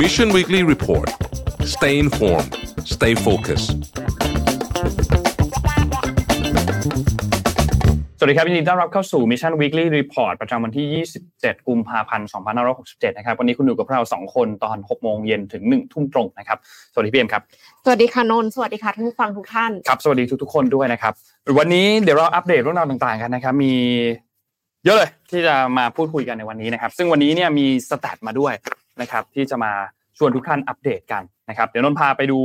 Mission Weekly Report stay informed stay focused สวัสดีครับยินดีต้อนรับเข้าสู่ Mission Weekly Report ประจำวันที่ 27 กุมภาพันธ์ 2567 นะครับ วันนี้คุณอยู่กับเรา 2 คนตอน 6 โมงเย็นถึง 1 ทุ่มตรงนะครับ สวัสดีพี่เอ็มครับ สวัสดีค่ะนนท์สวัสดีค่ะท่านผู้ฟังทุกท่าน ครับ สวัสดีทุกๆ คนด้วยนะครับ วันนี้เดี๋ยวเราอัปเดตเรื่องราวต่างๆ กันนะครับ มี เยอะเลยที่จะมาพูดคุยกันในวันนี้นะครับ ซึ่งวันนี้เนี่ยมีสแตทมาด้วยนะครับที่จะมาชวนทุกท่านอัปเดตกันนะครับเดี๋ยวนนท์พาไปดู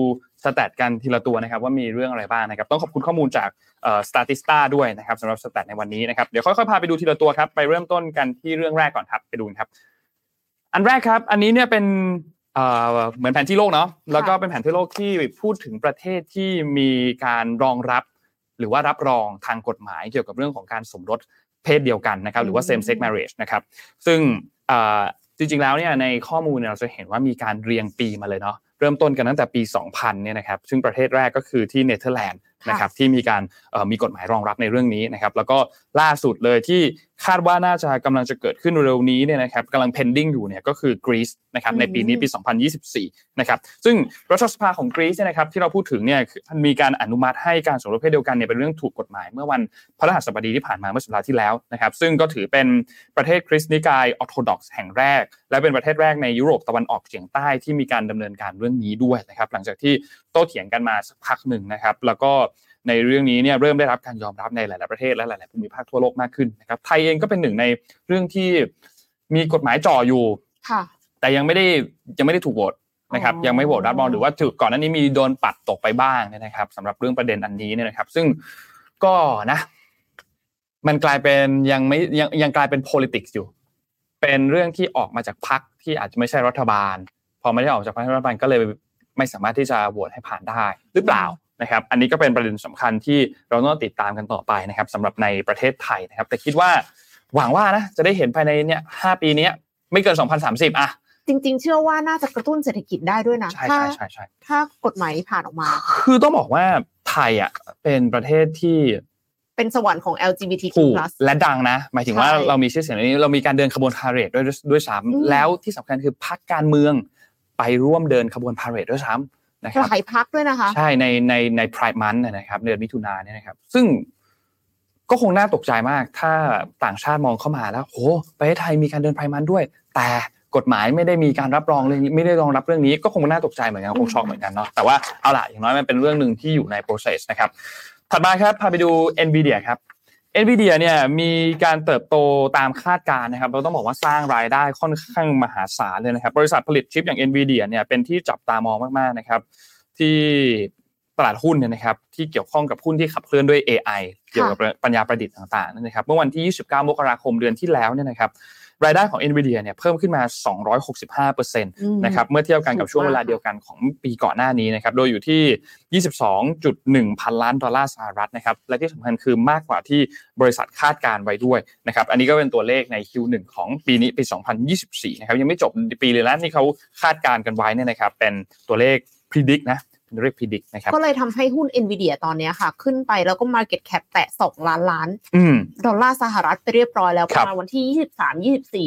สแตทกันทีละตัวนะครับ ว่ามีเรื่องอะไรบ้างนะครับ ต้องขอบคุณข้อมูลจากเอ่อ Statista ด้วยนะครับสำหรับสแตทในวันนี้นะครับเดี๋ยวค่อยๆพาไปดูทีละตัวครับไปเริ่มต้นกันที่เรื่องแรกก่อนครับไปดูกันครับ อันแรกครับ อันนี้เนี่ยเป็นเอ่อเหมือนแผนที่โลกเนาะแล้วก็เป็นแผนที่โลกที่พูดถึงประเทศที่มีการรองรับ หรือว่ารับรองทางกฎหมายเกี่ยวกับเรื่องของการสมรส เพศเดียวกันนะครับหรือว่า same sex marriage นะครับซึ่งเอ่อจริงๆแล้วเนี่ยในข้อมูลเนี่ยเราจะเห็นว่ามีการเรียงปีมาเลยเนาะเริ่มต้นกันตั้งแต่ปี 2000เนี่ยนะครับซึ่งประเทศแรกก็คือที่เนเธอร์แลนด์ นะครับที่มีการเอ่อมีกฎหมายรองรับในเรื่องนี้นะครับแล้วก็ล่าสุดเลยที่คาดว่าน่าจะกำลังจะเกิดขึ้นเร็วนี้เนี่ยนะครับกำลัง pending อยู่เนี่ยก็คือกรีซนะครับในปีนี้ปี 2024 นะครับซึ่งรัฐสภาของกรีซเนี่ยนะครับที่เราพูดถึงเนี่ยคือมีการอนุมัติให้การสมรสเพศเดียวกันเนี่ยเป็นเรื่องถูกกฎหมายเมื่อวันพฤหัสบดีที่ผ่านมาเมื่อสัปดาห์ที่แล้วนะครับซึ่งก็ถือเป็นประเทศคริสต์นิกายออร์โธดอกซ์แห่งแรก และเป็นประเทศแรกในยุโรปตะวันออกเฉียงใต้ที่มีการดำเนินการเรื่องนี้ด้วยนะครับหลังจากที่ โต้เถียงกันมาสักพักหนึ่งนะครับ แล้วก็ในเรื่องนี้เนี่ยเริ่มได้รับการยอมรับในหลาย ๆ ประเทศและหลาย ๆ ภูมิภาคทั่วโลกมากขึ้นนะครับ ไทยเองก็เป็นหนึ่งในเรื่องที่มีกฎหมายจ่ออยู่ค่ะแต่ยังไม่ได้ยังไม่ได้ถูกโหวตนะครับอ๋อยังไม่โหวตรับรองหรือว่าถูกก่อนหน้านี้มีโดนปัดตกไปบ้างเนี่ยนะครับสำหรับเรื่องประเด็นอันนี้เนี่ยนะครับ ซึ่งก็นะ มันกลายเป็นยังไม่ยังยังกลายเป็น politics อยู่ เป็นเรื่องที่ออกมาจากพรรคที่อาจจะไม่ใช่รัฐบาล พอไม่ได้ออกจากพรรครัฐบาลก็เลย ไม่สามารถที่จะโหวตให้ผ่านได้หรือเปล่านะครับ อันนี้ก็เป็นประเด็นสำคัญที่เราต้องติดตามกันต่อไปนะครับสำหรับในประเทศไทยนะครับ แต่คิดว่าหวังว่านะจะได้เห็นภายในเนี่ยห้าปีเนี้ยไม่เกิน 2030อะจริง ๆ เชื่อว่าน่าจะกระตุ้นเศรษฐกิจได้ด้วยนะใช่ถ้าใช่ใช่ใช่ถ้ากฎหมายนี้ผ่านออกมา คือต้องบอกว่าไทยอะเป็นประเทศที่เป็นสวรรค์ของ LGBTQ+ ถูกและดังนะ หมายถึงว่าใช่เรามีชื่อเสียงในนี้เรามีการเดินขบวนพาเหรดด้วยด้วยซ้อืมำแล้วที่สำคัญคือพรรคการเมือง ไปร่วมเดินขบวนพาเหรดด้วยซ้ำนะครับหลายพักด้วยนะคะ ใช่ในในในพรายมันนะครับเดือนมิถุนาเนี่ยนะครับ ซึ่งก็คงน่าตกใจมาก ถ้าต่างชาติมองเข้ามาแล้วโหประเทศไทยมีการเดินพรายมันด้วย แต่กฎหมายไม่ได้มีการรับรองเรื่องนี้ไม่ได้รองรับเรื่องนี้ก็คงน่าตกใจเหมือนกันคงช็อกเหมือนกันเนาะแต่ว่าเอาล่ะอย่างน้อยมันเป็นเรื่องหนึ่งที่อยู่ใน process นะครับถัดมาครับพาไปดู NVIDIA ครับ เอ็นวีเดียเนี่ยมีการเติบโตตามคาดการณ์นะครับ เราต้องบอกว่าสร้างรายได้ค่อนข้างมหาศาลเลยนะครับ บริษัทผลิตชิปอย่าง NVIDIA เนี่ยเป็นที่จับตามองมากๆนะครับ ที่ตลาดหุ้นเนี่ยนะครับที่เกี่ยวข้องกับหุ้นที่ขับเคลื่อนด้วย AI เกี่ยวกับปัญญาประดิษฐ์ต่างๆนั่นนะครับเมื่อวันที่ 29 มกราคมเดือนที่แล้วเนี่ยนะครับ รายได้ของ NVIDIA เนี่ยเพิ่มขึ้นมา 265%นะครับเมื่อเทียบกันกับช่วงเวลาเดียวกันของปีก่อนหน้านี้นะครับโดยอยู่ที่ 22.1 พันล้านดอลลาร์สหรัฐนะครับและที่สำคัญคือมากกว่าที่บริษัทคาดการไว้ด้วยนะครับอันนี้ก็เป็นตัวเลขใน Q1 ของปีนี้ปี 2024 นะครับยังไม่จบปีเลยนะที่เขาคาดการกันไว้เนี่ยนะครับเป็นตัวเลข predict นะ เป็นตัวเลข predict นะครับก็เลยทำให้หุ้น NVIDIA ตอนเนี้ยค่ะ ขึ้นไปแล้วก็ Market Cap แตะ 2 ล้านล้านอืมดอลลาร์สหรัฐไปเรียบร้อยแล้วคปรับระมาณวันที่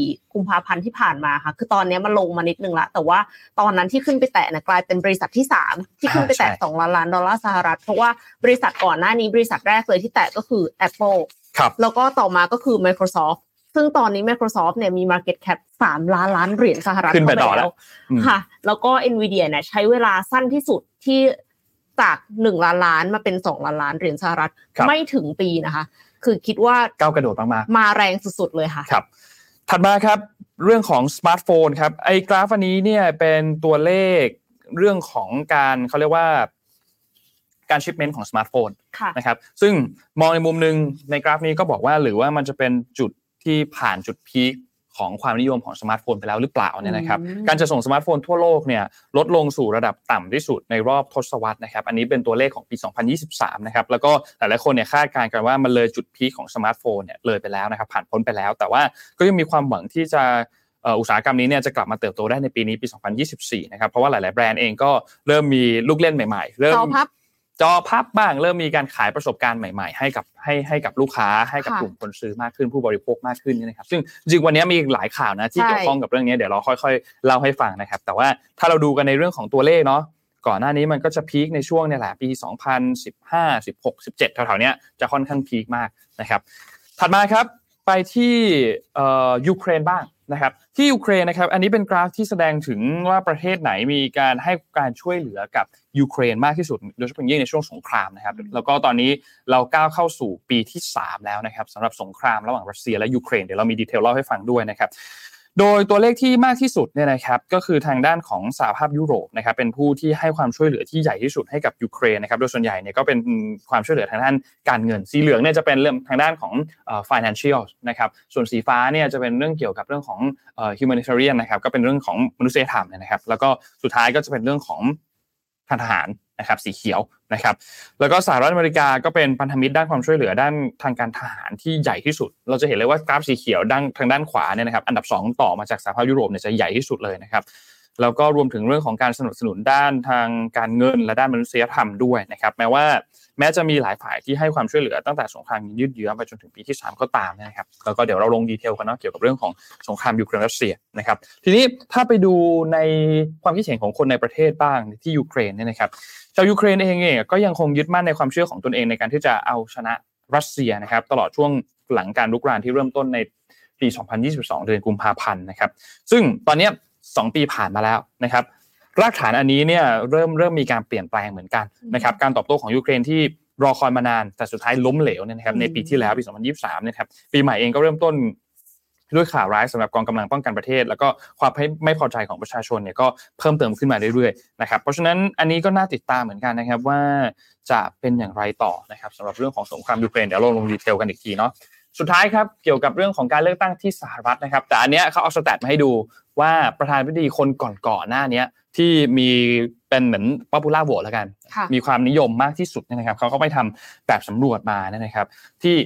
23 24 กุมภาพันธ์ที่ผ่านมาค่ะ คือตอนเนี้ยมันลงมานิดนึงละแต่ว่าตอนนั้นที่ขึ้นไปแตะเนะกลายเป็นบริษัทที่ 3 ที่ขึ้นไปแตะ 2 ล้านล้านดอลลาร์สหรัฐ เพราะว่าบริษัทก่อนหน้านี้บริษัทแรกเลยที่แตะก็คือ Apple ครับแล้วก็ต่อมาก็คือ Microsoft ซึ่งตอนนี้ Microsoft เนี่ยมี Market Cap 3 ล้านล้านเหรียญสหรัฐขึ้นไปต่อเข้าแล้วอืมค่ะ แล้วก็ Nvidia เนี่ยใช้เวลาสั้นที่สุดที่จาก1ล้านล้านมาเป็น2ล้านล้านเหรียญสหรัฐครับไม่ถึงปีนะคะ คือคิดว่าก้าวกระโดดมากๆมาแรงสุดๆเลยค่ะครับ ถัดมาครับเรื่องของสมาร์ทโฟนครับไอ้กราฟอันนี้เนี่ยเป็นตัวเลขเรื่องของการเขาเรียกว่าการ shipment ของสมาร์ทโฟนค่ะนะครับซึ่งมองในมุมหนึ่งในกราฟนี้ก็บอกว่าหรือว่ามันจะเป็นจุด ที่ผ่านจุด peak ของความนิยมของสมาร์ทโฟนไปแล้วหรือเปล่าเนี่ยนะครับอืมการจะส่งสมาร์ทโฟนทั่วโลกเนี่ยลดลงสู่ระดับต่ำที่สุดในรอบทศวรรษนะครับ อันนี้เป็นตัวเลขของปี 2023 นะครับ แล้วก็หลายๆคนเนี่ยคาดการณ์กันว่ามันเลยจุด peak ของสมาร์ทโฟนเนี่ยเลยไปแล้วนะครับ ผ่านพ้นไปแล้ว แต่ว่าก็ยังมีความหวังที่จะเอ่ออุตสาหกรรมนี้เนี่ยจะกลับมาเติบโตได้ในปีนี้ปี 2024 นะครับ เพราะว่าหลาย ๆ แบรนด์เองก็เริ่มมีลูกเล่นใหม่ ๆ เริ่ม จอพับจอพับบ้างเริ่มมีการขายประสบการณ์ใหม่ๆ ให้กับให้ให้กับลูกค้าให้กับค่ะกลุ่มคนซื้อมากขึ้นผู้บริโภคมากขึ้นเนี่ยนะครับซึ่งจริงๆวันนี้มีหลายข่าวนะที่ใช่เกี่ยวข้องกับเรื่องนี้เดี๋ยวเราค่อยๆเล่าให้ฟังนะครับ แต่ว่าถ้าเราดูกันในเรื่องของตัวเลขเนาะก่อนหน้านี้มันก็จะ peak ในช่วงเนี่ยแหละปี 2015 16 17แถวๆเนี้ยจะค่อนข้าง peak มากนะครับ ถัดมาครับไปที่เอ่อยูเครนบ้าง นะครับที่ยูเครนนะครับอันนี้เป็นกราฟที่แสดงถึงว่าประเทศไหนมีการให้การช่วยเหลือกับยูเครนมากที่สุด โดยเฉพาะอย่างยิ่งในช่วงสงครามนะครับแล้วก็ตอนนี้เราก้าวเข้าสู่ปีที่ 3 แล้วนะครับสำหรับสงครามระหว่างรัสเซียและยูเครนเดี๋ยวเรามี detail เล่าให้ฟังด้วยนะครับ โดยตัวเลขที่มากที่สุดเนี่ยนะครับก็คือทางด้านของสหภาพยุโรปนะครับเป็นผู้ที่ให้ความช่วยเหลือที่ใหญ่ที่สุดให้กับยูเครนนะครับโดยส่วนใหญ่เนี่ยก็เป็นความช่วยเหลือทางด้านการเงินสีเหลืองเนี่ยจะเป็นเรื่องทางด้านของ financial นะครับส่วนสีฟ้าเนี่ยจะเป็นเรื่องเกี่ยวกับเรื่องของ humanitarian นะครับก็เป็นเรื่องของมนุษยธรรมนะครับแล้วก็สุดท้ายก็จะเป็นเรื่องของทางทหาร นะครับสีเขียวนะครับแล้วก็สหรัฐอเมริกาก็เป็นพันธมิตรด้านความช่วยเหลือด้านทางการทหารที่ใหญ่ที่สุด เราจะเห็นเลยว่ากราฟสีเขียวด้านทางด้านขวาเนี่ยนะครับอันดับ 2 ต่อมาจากสหภาพยุโรปเนี่ยจะใหญ่ที่สุดเลยนะครับ แล้วก็รวมถึงเรื่องของการสนับสนุนด้านทางการเงินและด้านมนุษยธรรมด้วยนะครับ แม้ว่าแม้จะมีหลายฝ่ายที่ให้ความช่วยเหลือตั้งแต่สงครามยืดเยื้อไปจนถึงปีที่ 3 ก็ตามนะครับแล้วก็เดี๋ยวเราลงดีเทลกันเนาะเกี่ยวกับเรื่องของสงครามยูเครนรัสเซียนะครับ ทีนี้ถ้าไปดูในความคิดเห็นของคนในประเทศบ้างที่ยูเครนเนี่ยนะครับชาวยูเครนเองเนี่ยก็ยังคงยึดมั่นในความเชื่อของตนเองในการที่จะเอาชนะรัสเซียนะครับ ตลอดช่วงหลังการลุกรานที่เริ่มต้นในปี 2022 เดือนกุมภาพันธ์นะครับ ซึ่งตอนนี้ 2 ปีผ่านมาแล้วนะครับรากฐานอันนี้เนี่ยเริ่มเริ่มมีการเปลี่ยนแปลงเหมือนกันนะครับการตอบโต้ของยูเครนที่รอคอยมานานแต่สุดท้ายล้มเหลวเนี่ยนะครับในปีที่แล้วปี 2023นะครับปีใหม่เองก็เริ่มต้นด้วยข่าวร้ายสำหรับกองกำลังป้องกันประเทศ แล้วก็ความไม่ไม่พอใจของประชาชนเนี่ยก็เพิ่มเติมขึ้นมาเรื่อยๆนะครับเพราะฉะนั้นอันนี้ก็น่าติดตามเหมือนกันนะครับว่าจะเป็นอย่างไรต่อนะครับสำหรับเรื่องของสงครามยูเครนเดี๋ยวเราลง detail กันอีกทีเนาะ สุดท้ายครับเกี่ยวกับเรื่องของการเลือกตั้งที่สหรัฐนะครับ แต่อันเนี้ยเขาเอา stat มาให้ดูว่าประธานาธิบดีคนก่อนๆหน้าเนี้ยที่มีเป็นเหมือน popular vote แล้วกันค่ะมีความนิยมมากที่สุดเนี่ยนะครับเขาก็ไปทำแบบสำรวจมาเนี่ยนะครับ ที่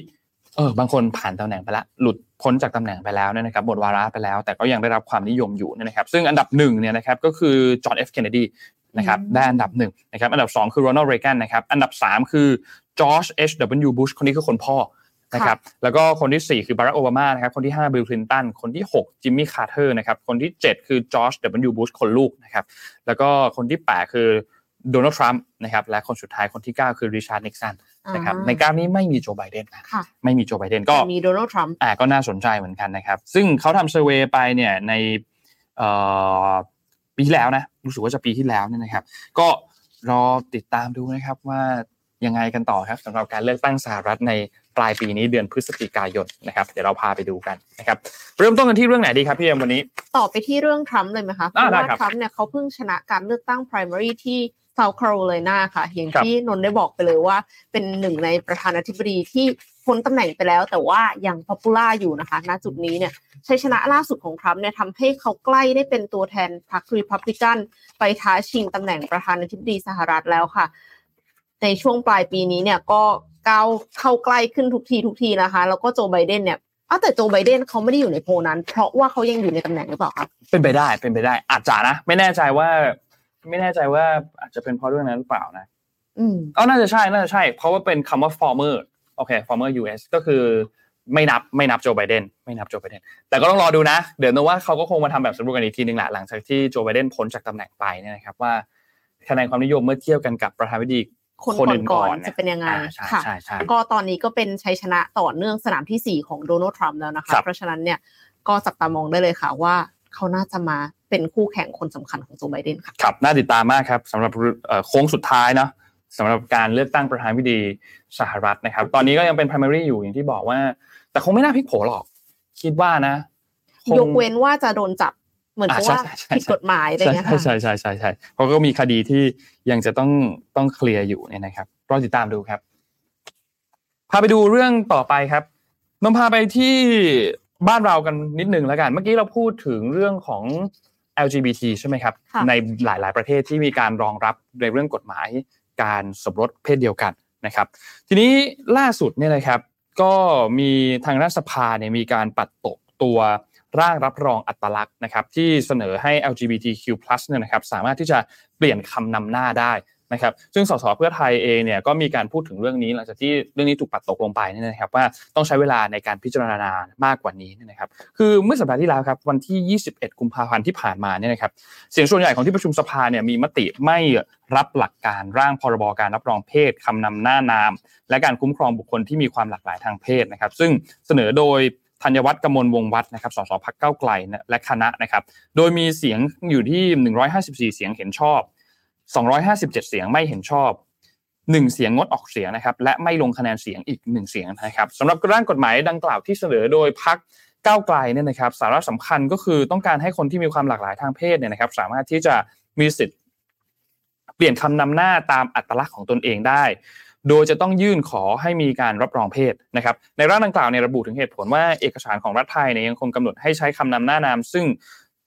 เออบางคนผ่านตำแหน่งไปแล้วหลุดพ้นจากตำแหน่งไปแล้วเนี่ยนะครับหมดวาระไปแล้ว แต่ก็ยังได้รับความนิยมอยู่เนี่ยนะครับ ซึ่งอันดับหนึ่งเนี่ยนะครับก็คือจอห์นเอฟเคนเนดีนะครับอืมได้อันดับหนึ่งนะครับอันดับสองคือโรนัลด์เรแกนนะครับอันดับสามคือจอร์จเอชดับเบิลยูบุชคนนี้คือคนพ่อ นะครับแล้วก็คนที่สี่คือบารักโอบามานะครับคนที่ห้าบิลคลินตันคนที่หกจิมมี่คาร์เตอร์นะครับคนที่เจ็ดคือจอร์จดับเบิลยูบุชคนลูกนะครับแล้วก็คนที่แปดคือโดนัลด์ทรัมป์นะครับและคนสุดท้ายคนที่เก้าคือริชาร์ดนิกสันนะครับอ่าในกราฟนี้ไม่มีโจไบเดนนะค่ะไม่มีโจไบเดนก็มีโดนัลด์ทรัมป์อ่าก็น่าสนใจเหมือนกันนะครับ ซึ่งเขาทำเซอร์เวยไปเนี่ยในเอ่อปีที่แล้วนะรู้สึกว่าจะปีที่แล้วเนี่ยนะครับ ก็รอติดตามดูนะครับว่ายังไงกันต่อครับสำหรับการเลือกตั้งสหรัฐใน ปลายปีนี้เดือนพฤศจิกายนนะครับ เดี๋ยวเราพาไปดูกันนะครับ เริ่มต้นกันที่เรื่องไหนดีครับพี่เอ็มวันนี้ ต่อไปที่เรื่องทรัมป์เลยไหมคะเพอ่าราะว่าได้ครับทรัมป์เนี่ยเขาเพิ่งชนะการเลือกตั้ง primary ที่ South Carolina ค่ะ อย่างครับที่นนท์ได้บอกไปเลยว่า เป็นหนึ่งในประธานาธิบดีที่พ้นตำแหน่งไปแล้ว แต่ว่ายัง popular อยู่นะคะ ณจุดนี้เนี่ยชัยชนะล่าสุดของทรัมป์เนี่ยทำให้เขาใกล้ได้เป็นตัวแทนพรรค Republican ไปท้าชิงตำแหน่งประธานาธิบดีสหรัฐแล้วค่ะ ในช่วงปลายปีนี้เนี่ยก็ก้าวเข้าใกล้ขึ้นทุกทีทุกทีนะคะ แล้วก็โจไบเดนเนี่ยอ้าวแต่โจไบเดนเขาไม่ได้อยู่ในโพลนั้น เพราะว่าเขายังอยู่ในตำแหน่งหรือเปล่าคะเป็นไปได้เป็นไปได้ อาจจะนะ ไม่แน่ใจว่า ไม่แน่ใจว่าอาจจะเป็นเพราะเรื่องนั้นหรือเปล่านะอืมอ๋อน่าจะใช่น่าจะใช่ เพราะว่าเป็นคำว่า former โอเค former US ก็คือไม่นับไม่นับโจไบเดนไม่นับโจไบเดนแต่ก็ต้องรอดูนะ เดี๋ยวนึกว่าเขาก็คงมาทำแบบสำรวจกันอีกทีหนึ่งแหละหลังจากที่โจไบเดนพ้นจากตำแหน่งไปเนี่ยนะครับว่าคะแนนความนิยมเมื่อเทียบกันกับประธานาธิบดี คนคนก่อื่อนนก่ก่ออนนจะเป็นยังไงอ่าใช่ค่ะใช่ใช่ก็ตอนนี้ก็เป็นชัยชนะต่อเนื่องสนามที่ 4 ของโดนัลด์ทรัมป์แล้วนะคะครับเพราะฉะนั้นเนี่ยก็จับตามองได้เลยค่ะว่าเขาน่าจะมาเป็นคู่แข่งคนสำคัญของโจไบเดนค่ะครับน่าติดตามมากครับสำหรับเอ่อโค้งสุดท้ายเนาะสำหรับการเลือกตั้งประธานาธิบดีสหรัฐนะครับ ตอนนี้ก็ยังเป็น primary อยู่อย่างที่บอกว่า แต่คงไม่น่าพลิกโผหรอก คิดว่านะคงยกเว้นว่าจะโดนจับ เหมือนกับอ่าใช่ว่าใช่ใช่ผิดกฎหมายอะไรใช่เงี้ยใช่ค่ะใช่ใช่ใช่ใช่เพราะก็มีคดีที่ยังจะต้องต้องเคลียร์อยู่เนี่ยนะครับรอติดตามดูครับพาไปดูเรื่องต่อไปครับนนพาไปที่บ้านเรากันนิดหนึ่งแล้วกัน เมื่อกี้เราพูดถึงเรื่องของ LGBT ใช่ไหมครับค่ะในหลาย ๆ ประเทศที่มีการรองรับในเรื่องกฎหมายการสมรสเพศเดียวกันนะครับ ทีนี้ล่าสุดเนี่ยนะครับ ก็มีทางรัฐสภาเนี่ยมีการปัดตกตัว ร่างรับรองอัตลักษณ์นะครับที่เสนอให้ LGBTQ+ เนี่ยนะครับสามารถที่จะเปลี่ยนคำนำหน้าได้นะครับซึ่งสสเพื่อไทยเองเนี่ยก็มีการพูดถึงเรื่องนี้หลังจากที่เรื่องนี้ถูกปัดตกลงไปนี่นะครับว่าต้องใช้เวลาในการพิจารณามากกว่านี้นะครับคือเมื่อสัปดาห์ที่แล้วครับวันที่ 21 กุมภาพันธ์ที่ผ่านมาเนี่ยนะครับเสียงส่วนใหญ่ของที่ประชุมสภาเนี่ยมีมติไม่รับหลักการร่างพรบการรับรองเพศคำนำหน้านาม และการคุ้มครองบุคคลที่มีความหลากหลายทางเพศนะครับซึ่งเสนอโดย ธัญวัฒน์กมลวงวัฒน์นะครับสสพักเก้าไกลและคณะนะครับ โดยมีเสียงอยู่ที่ 154 เสียงเห็นชอบ 257 เสียงไม่เห็นชอบ1เสียงงดออกเสียงนะครับและไม่ลงคะแนนเสียงอีก1เสียงนะครับสำหรับร่างกฎหมายดังกล่าวที่เสนอโดยพักก้าวไกลเนี่ยนะครับสาระสำคัญก็คือต้องการให้คนที่มีความหลากหลายทางเพศเนี่ยนะครับ สามารถที่จะมีสิทธิ์เปลี่ยนคำนำหน้าตามอัตลักษณ์ของตนเองได้ โดยจะต้องยื่นขอให้มีการรับรองเพศนะครับในร่างดังกล่าวเนี่ยระบุถึงเหตุผลว่าเอกสารของรัฐไทยเนี่ยยังคงกำหนดให้ใช้คำนำหน้านาม ซึ่ง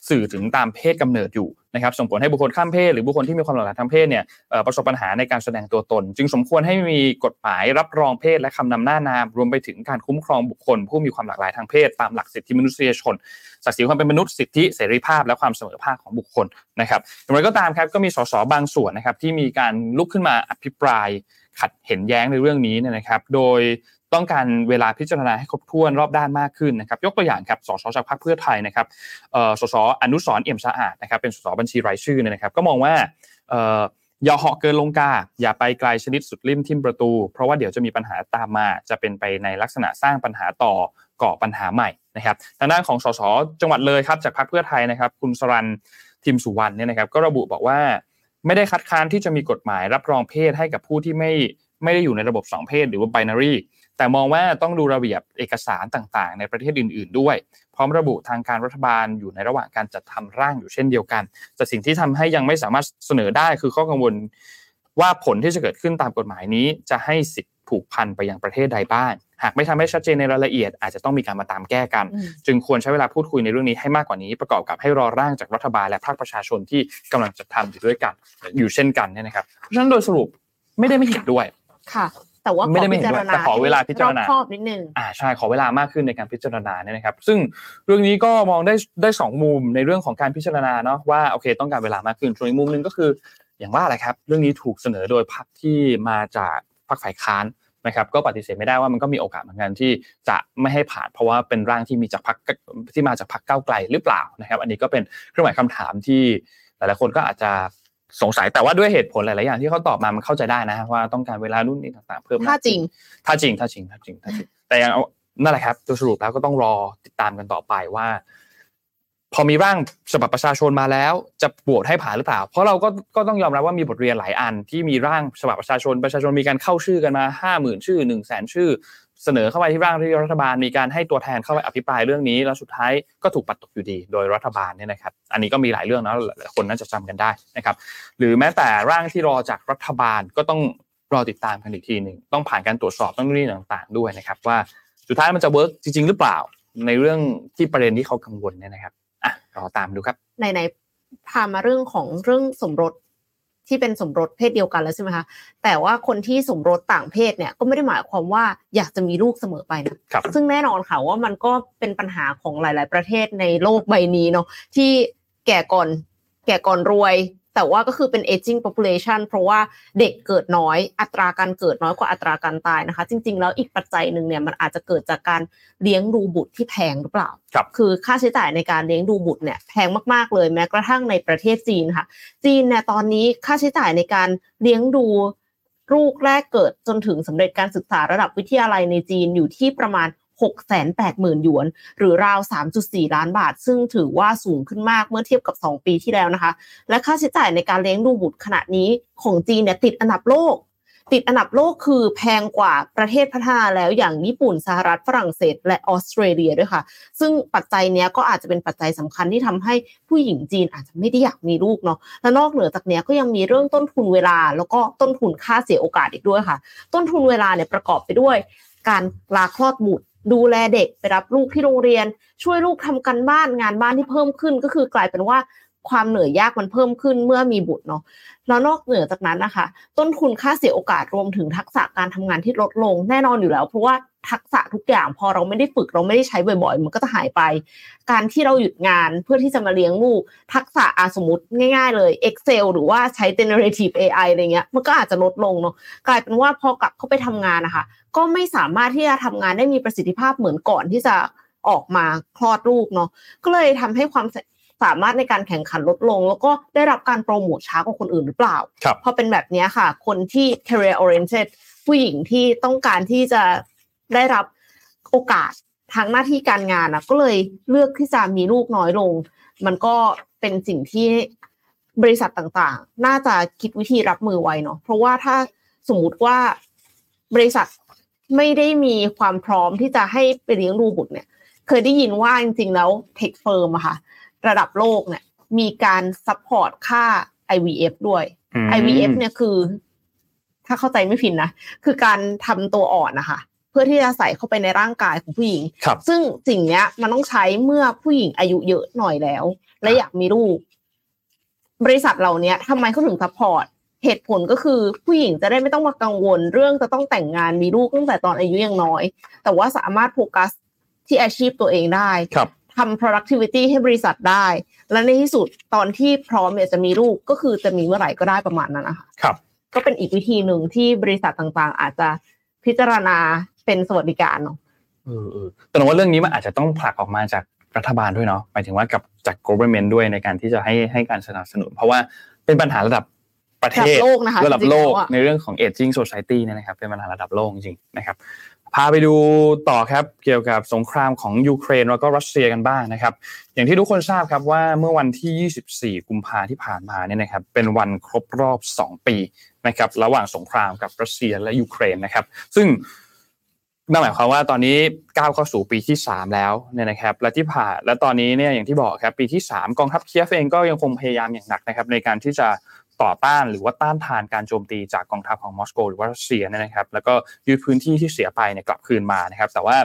สื่อถึงตามเพศกำเนิดอยู่นะครับส่งผลให้บุคคลข้ามเพศหรือบุคคลที่มีความหลากหลายทางเพศเนี่ยประสบปัญหาในการแสดงตัวตน จึงสมควรให้มีกฎหมายรับรองเพศและคำนำหน้านาม รวมไปถึงการคุ้มครองบุคคล ผู้มีความหลากหลายทางเพศ ตามหลักสิทธิมนุษยชนศักดิ์ศรีความเป็นมนุษย์สิทธิเสรีภาพและความเสมอภาคของบุคคลนะครับอย่างไรก็ตามครับก็มีสสบางส่วนนะครับที่มีการลุกขึ้นมาอภิปราย ขัดเห็นแย้งในเรื่องนี้นะครับ โดยต้องการเวลาพิจารณาให้ครบถ้วนรอบด้านมากขึ้นนะครับ ยกตัวอย่างครับ สสจากพรรคเพื่อไทยนะครับสสอนุสรเอี่ยมสะอาดนะครับ เป็นสสบัญชีรายชื่อนะครับ ก็มองว่าอย่าเหาะเกินลงกา อย่าไปไกลชนิดสุดริมทิมประตู เพราะว่าเดี๋ยวจะมีปัญหาตามมา จะเป็นไปในลักษณะสร้างปัญหาต่อก่อปัญหาใหม่นะครับ ทางด้านของสสจังหวัดเลยครับจากพรรคเพื่อไทยนะครับ คุณสรันทิมสุวรรณเนี่ยนะครับ ก็ระบุบอกว่า ไม่ได้คัดค้านที่จะมีกฎหมายรับรองเพศให้กับผู้ที่ไม่ไม่ได้อยู่ในระบบ2เพศหรือว่าไบนารีแต่มองว่าต้องดูระเบียบเอกสารต่างๆ ในประเทศอื่น ๆ ด้วย พร้อมระบุทางการรัฐบาลอยู่ในระหว่างการจัดทำร่างอยู่เช่นเดียวกัน แต่สิ่งที่ทำให้ยังไม่สามารถเสนอได้คือข้อกังวลว่าผลที่จะเกิดขึ้นตามกฎหมายนี้จะให้สิทธิ ผูกพันไปยังประเทศใดบ้าง หากไม่ทำให้ชัดเจนในรายละเอียด อาจจะต้องมีการมาตามแก้กัน จึงควรใช้เวลาพูดคุยในเรื่องนี้ให้มากกว่านี้ประกอบกับให้รอร่างจากรัฐบาลและภาคประชาชนที่กำลังจะทำอยู่ด้วยกันอยู่เช่นกันเนี่ยนะครับเพราะฉะนั้นโดยสรุปไม่ได้ไม่เห็นด้วยค่ะแต่ว่าไม่ได้ไม่เห็นด้วยแต่ขอเวลาพิจารณารอบนิดนึงอ่าใช่ขอเวลามากขึ้นในการพิจารณาเนี่ยนะครับ ซึ่งเรื่องนี้ก็มองได้ได้สองมุมในเรื่องของการพิจารณาเนาะว่าโอเค ต้องการเวลามากขึ้นส่วนอีกมุมหนึ่งก็คือ อย่างว่าอะไรครับ เรื่องนี้ถูกเสนอโดยพรรคที่มาจากพรรคฝ่ายค้าน นะครับก็ปฏิเสธไม่ได้ว่ามันก็มีโอกาสเหมือนกันที่จะไม่ให้ผ่าน เพราะว่าเป็นร่างที่มีจากพรรคที่มาจากพรรคก้าวไกลหรือเปล่านะครับ อันนี้ก็เป็นเครื่องหมายคำถามที่หลายๆคนก็อาจจะสงสัยแต่ว่าด้วยเหตุผลหลาย ๆ อย่างที่เขาตอบมามันเข้าใจได้นะว่าต้องการเวลารุ่นนี้ต่าง ๆ เพิ่มถ้าจริง ถ้าจริงถ้าจริงถ้าจริงถ้าจริงแต่ยังนั่นแหละครับโดยสรุปแล้วก็ต้องรอติดตามกันต่อไปว่า พอมีร่างฉบับประชาชนมาแล้ว จะโหวตให้ผ่านหรือเปล่า เพราะเราก็ก็ต้องยอมรับว่ามีบทเรียนหลายอัน ที่มีร่างฉบับประชาชน ประชาชนมีการเข้าชื่อกันมาห้าหมื่นชื่อหนึ่งแสนชื่อ เสนอเข้าไปที่ร่างที่รัฐบาล มีการให้ตัวแทนเข้าไปอภิปรายเรื่องนี้ แล้วสุดท้ายก็ถูกปัดตกอยู่ดี โดยรัฐบาลเนี่ยนะครับ อันนี้ก็มีหลายเรื่องนะคนน่าจะจำกันได้นะครับ หรือแม้แต่ร่างที่รอจากรัฐบาลก็ต้องรอติดตามกันอีกทีหนึ่งต้องผ่านการตรวจสอบต้องนี่ต่างๆ ด้วยนะครับ ว่าสุดท้ายมันจะเวิร์กจริง ๆ หรือเปล่าในเรื่องที่ประเด็นที่เขากังวลเนี่ยนะครับ รอตามดูครับไหนๆพามาเรื่องของเรื่องสมรสที่เป็นสมรสเพศเดียวกันแล้วใช่ไหมคะแต่ว่าคนที่สมรสต่างเพศเนี่ยก็ไม่ได้หมายความว่าอยากจะมีลูกเสมอไปนะซึ่งแน่นอนค่ะว่ามันก็เป็นปัญหาของหลาย ๆ ประเทศในโลกใบนี้เนาะที่แก่ก่อนแก่ก่อนรวย แต่ว่าก็คือเป็น aging population เพราะว่าเด็กเกิดน้อยอัตราการเกิดน้อยกว่าอัตราการตายนะคะ จริง ๆ แล้วอีกปัจจัยหนึ่งเนี่ยมันอาจจะเกิดจากการเลี้ยงดูบุตรที่แพงหรือเปล่าครับคือค่าใช้จ่ายในการเลี้ยงดูบุตรเนี่ยแพงมากๆเลยแม้กระทั่งในประเทศจีนค่ะ จีนเนี่ยตอนนี้ค่าใช้จ่ายในการเลี้ยงดูลูกแรกเกิดจนถึงสำเร็จการศึกษาระดับวิทยาลัยในจีนอยู่ที่ประมาณ 680,000 หยวน หรือราว 3.4 ล้านบาท ซึ่งถือว่าสูงขึ้นมากเมื่อเทียบกับ 2 ปีที่แล้วนะคะ และค่าใช้จ่ายในการเลี้ยงดูบุตรขณะนี้ของจีนเนี่ยติดอันดับโลก ติดอันดับโลกคือแพงกว่าประเทศพัฒนาแล้วอย่างญี่ปุ่นสหรัฐฝรั่งเศส และออสเตรเลียด้วยค่ะ ซึ่งปัจจัยนี้ก็อาจจะเป็นปัจจัยสำคัญที่ทำให้ผู้หญิงจีนอาจจะไม่ได้อยากมีลูกเนาะและนอกเหนือจากนี้ก็ยังมีเรื่องต้นทุนเวลา แล้วก็ต้นทุนค่าเสียโอกาสอีกด้วยค่ะ ต้นทุนเวลาเนี่ยประกอบไปด้วย การลาคลอดบุตร ดูแลเด็กไปรับลูกที่โรงเรียน ช่วยลูกทำกันบ้านงานบ้านที่เพิ่มขึ้นก็คือกลายเป็นว่า ความเหนื่อยยากมันเพิ่มขึ้นเมื่อมีบุตรเนาะแล้วนอกเหนือจากนั้นนะคะ ต้นทุนค่าเสียโอกาสรวมถึงทักษะการทำงานที่ลดลงแน่นอนอยู่แล้ว เพราะว่าทักษะทุกอย่างพอเราไม่ได้ฝึกเราไม่ได้ใช้บ่อยๆ มันก็จะหายไป การที่เราหยุดงานเพื่อที่จะมาเลี้ยงลูก ทักษะอาสมมติง่าย ๆ เลย Excel หรือว่าใช้ generative AI อะไรเงี้ยมันก็อาจจะลดลงเนาะกลายเป็นว่าพอกลับเข้าไปทำงานนะคะ ก็ไม่สามารถที่จะทำงานได้มีประสิทธิภาพเหมือนก่อนที่จะออกมาคลอดลูกเนาะก็เลยทำให้ความ สามารถในการแข่งขันลดลง แล้วก็ได้รับการโปรโมทช้ากว่าคนอื่นหรือเปล่าครับพอเป็นแบบนี้ค่ะ คนที่ career oriented ผู้หญิงที่ต้องการที่จะได้รับโอกาสทางหน้าที่การงานนะก็เลยเลือกที่จะมีลูกน้อยลง มันก็เป็นสิ่งที่บริษัทต่างๆ น่าจะคิดวิธีรับมือไว้เนาะเพราะว่าถ้าสมมุติว่าบริษัทไม่ได้มีความพร้อมที่จะให้ไปเลี้ยงดูบุตรเนี่ย เคยได้ยินว่าจริงๆแล้ว tech firm อะค่ะ ระดับโลกเนี่ยมีการ support ค่า IVF ด้วยอืม IVF เนี่ยคือ ถ้าเข้าใจไม่ผิดนะ คือการทำตัวอ่อนนะคะ เพื่อที่จะใส่เข้าไปในร่างกายของผู้หญิงครับซึ่งสิ่งเนี้ย มันต้องใช้เมื่อผู้หญิงอายุเยอะหน่อยแล้ว และอยากมีลูก บริษัทเหล่าเนี้ยทำไมเขาถึง support เหตุผลก็คือผู้หญิงจะได้ไม่ต้องมากังวล เรื่องจะต้องแต่งงานมีลูกตั้งแต่ตอนอายุยังน้อย แต่ว่าสามารถโฟกัสที่อาชีพตัวเองได้ครับ ทำ productivity ให้บริษัทได้ และในที่สุดตอนที่พร้อมเนี่ยจะมีลูกก็คือจะมีเมื่อไหร่ก็ได้ประมาณนั้นนะคะครับ ก็เป็นอีกวิธีหนึ่งที่บริษัทต่างๆ อาจจะพิจารณาเป็นสวัสดิการเนาะเออเออแต่ว่าเรื่องนี้มันอาจจะต้องผลักออกมาจากรัฐบาลด้วยเนาะหมายถึงว่ากับจาก government ด้วยในการที่จะให้ให้การสนับสนุน เพราะว่าเป็นปัญหาระดับประเทระดัศบโลกนะคะระดับจริงๆโลกแล้วอะในเรื่องของ aging society เนี่ยนะครับ เป็นปัญหาระดับโลกจริงๆนะครับ พาไปดูต่อครับเกี่ยวกับสงครามของยูเครนแล้วก็รัสเซียกันบ้างนะครับ อย่างที่ทุกคนทราบครับว่าเมื่อวันที่ 24 กุมภาที่ผ่านมาเนี่ยนะครับเป็นวันครบรอบ 2 ปีนะครับระหว่างสงครามกับรัสเซียและยูเครนนะครับ ซึ่งนั่นหมายความว่าตอนนี้ก้าวเข้าสู่ปีที่ 3 แล้วเนี่ยนะครับ และที่ผ่านและตอนนี้เนี่ยอย่างที่บอกครับปีที่ 3 กองทัพเคียฟเองก็ยังคงพยายามอย่างหนักนะครับในการที่จะ ต่อต้านหรือว่าต้านทานการโจมตีจากกองทัพของมอสโกหรือว่ารัสเซียนยนะครับ แล้วก็ยึดพื้นที่ที่เสียไปเนี่ยกลับคืนมานะครับ แต่ว่า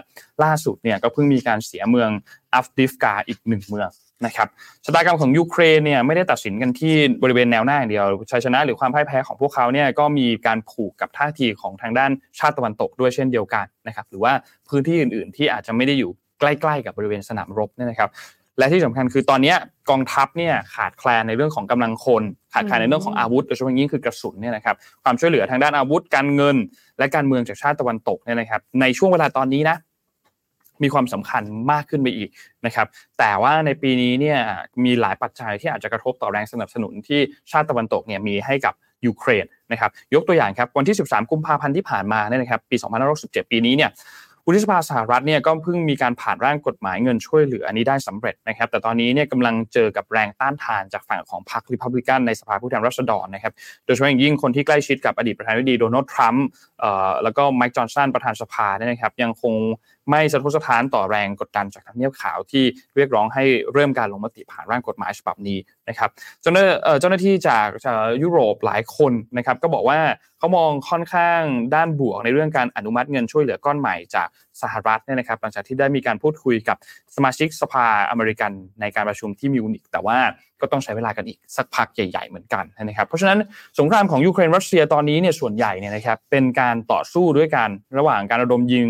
ล่าสุดเนี่ยก็เพิ่งมีการเสียเมืองอัฟดิฟกาอีกหนึ่งเมืองนะครับชะตากรรมของยูเครนเนี่ยไม่ได้ตัดสินกันที่บริเวณแนวหน้าอย่างเดียวชัยชนะหรือความพ่ายแพ้ของพวกเขาเนี่ยก็มีการผูกกับท่าทีของทางด้านชาติตะวันตกด้วยเช่นเดียวกันนะครับหรือว่าพื้นที่อื่น ๆ ที่อาจจะไม่ได้อยู่ใกล้ ๆ กับบริเวณสนามรบเนี่ยนะครับ และที่สำคัญคือตอนนี้กองทัพเนี่ยขาดแคลนในเรื่องของกำลังคนขาดแคลนในเรื่องของอาวุธโดยเฉพาะยิ่งคือกระสุนเนี่ยนะครับความช่วยเหลือทางด้านอาวุธการเงิน และการเมืองจากชาติตะวันตกเนี่ยนะครับ ในช่วงเวลาตอนนี้นะมีความสำคัญมากขึ้นไปอีกนะครับ แต่ว่าในปีนี้เนี่ยมีหลายปัจจัยที่อาจจะกระทบต่อแรงสนับสนุนที่ชาติตะวันตกเนี่ยมีให้กับยูเครนนะครับ ยกตัวอย่างครับวันที่ 13 กุมภาพันธ์ที่ผ่านมาเนี่ยนะครับ ปี 2567 ปีนี้เนี่ย วุฒิสภาสหรัฐเนี่ยก็เพิ่งมีการผ่านร่างกฎหมายเงินช่วยเหลืออันนี้ได้สำเร็จนะครับ แต่ตอนนี้เนี่ยกำลังเจอกับแรงต้านทานจากฝั่งของพรรคริพับลิกันในสภาผู้แทนราษฎรนะครับ โดยเฉพาะอย่างยิ่งคนที่ใกล้ชิดกับอดีตประธานาธิบดีโดนัลด์ทรัมป์แล้วก็ไมค์จอห์นสันประธานสภาเนี่ยนะครับยังคง ไม่สะทกสะท้านต่อแรงกดดันจากทำเนียบขาวที่เรียกร้องให้เริ่มการลงมติผ่านร่างกฎหมายฉบับนี้นะครับเจ้าหน้าเอ่อเจ้าหน้าที่จากจากยุโรปหลายคนนะครับก็บอกว่าเขามองค่อนข้างด้านบวกในเรื่องการอนุมัติเงินช่วยเหลือก้อนใหม่จากสหรัฐเนี่ยนะครับหลังจากที่ได้มีการพูดคุยกับสมาชิกสภาอเมริกันในการประชุมที่มิวนิกแต่ว่าก็ต้องใช้เวลากันอีกสักพักใหญ่ ๆ เหมือนกันนะครับเพราะฉะนั้นสงครามของยูเครนรัสเซียตอนนี้เนี่ยส่วนใหญ่เนี่ยนะครับเป็นการต่อสู้ด้วยกันระหว่างการระดมยิง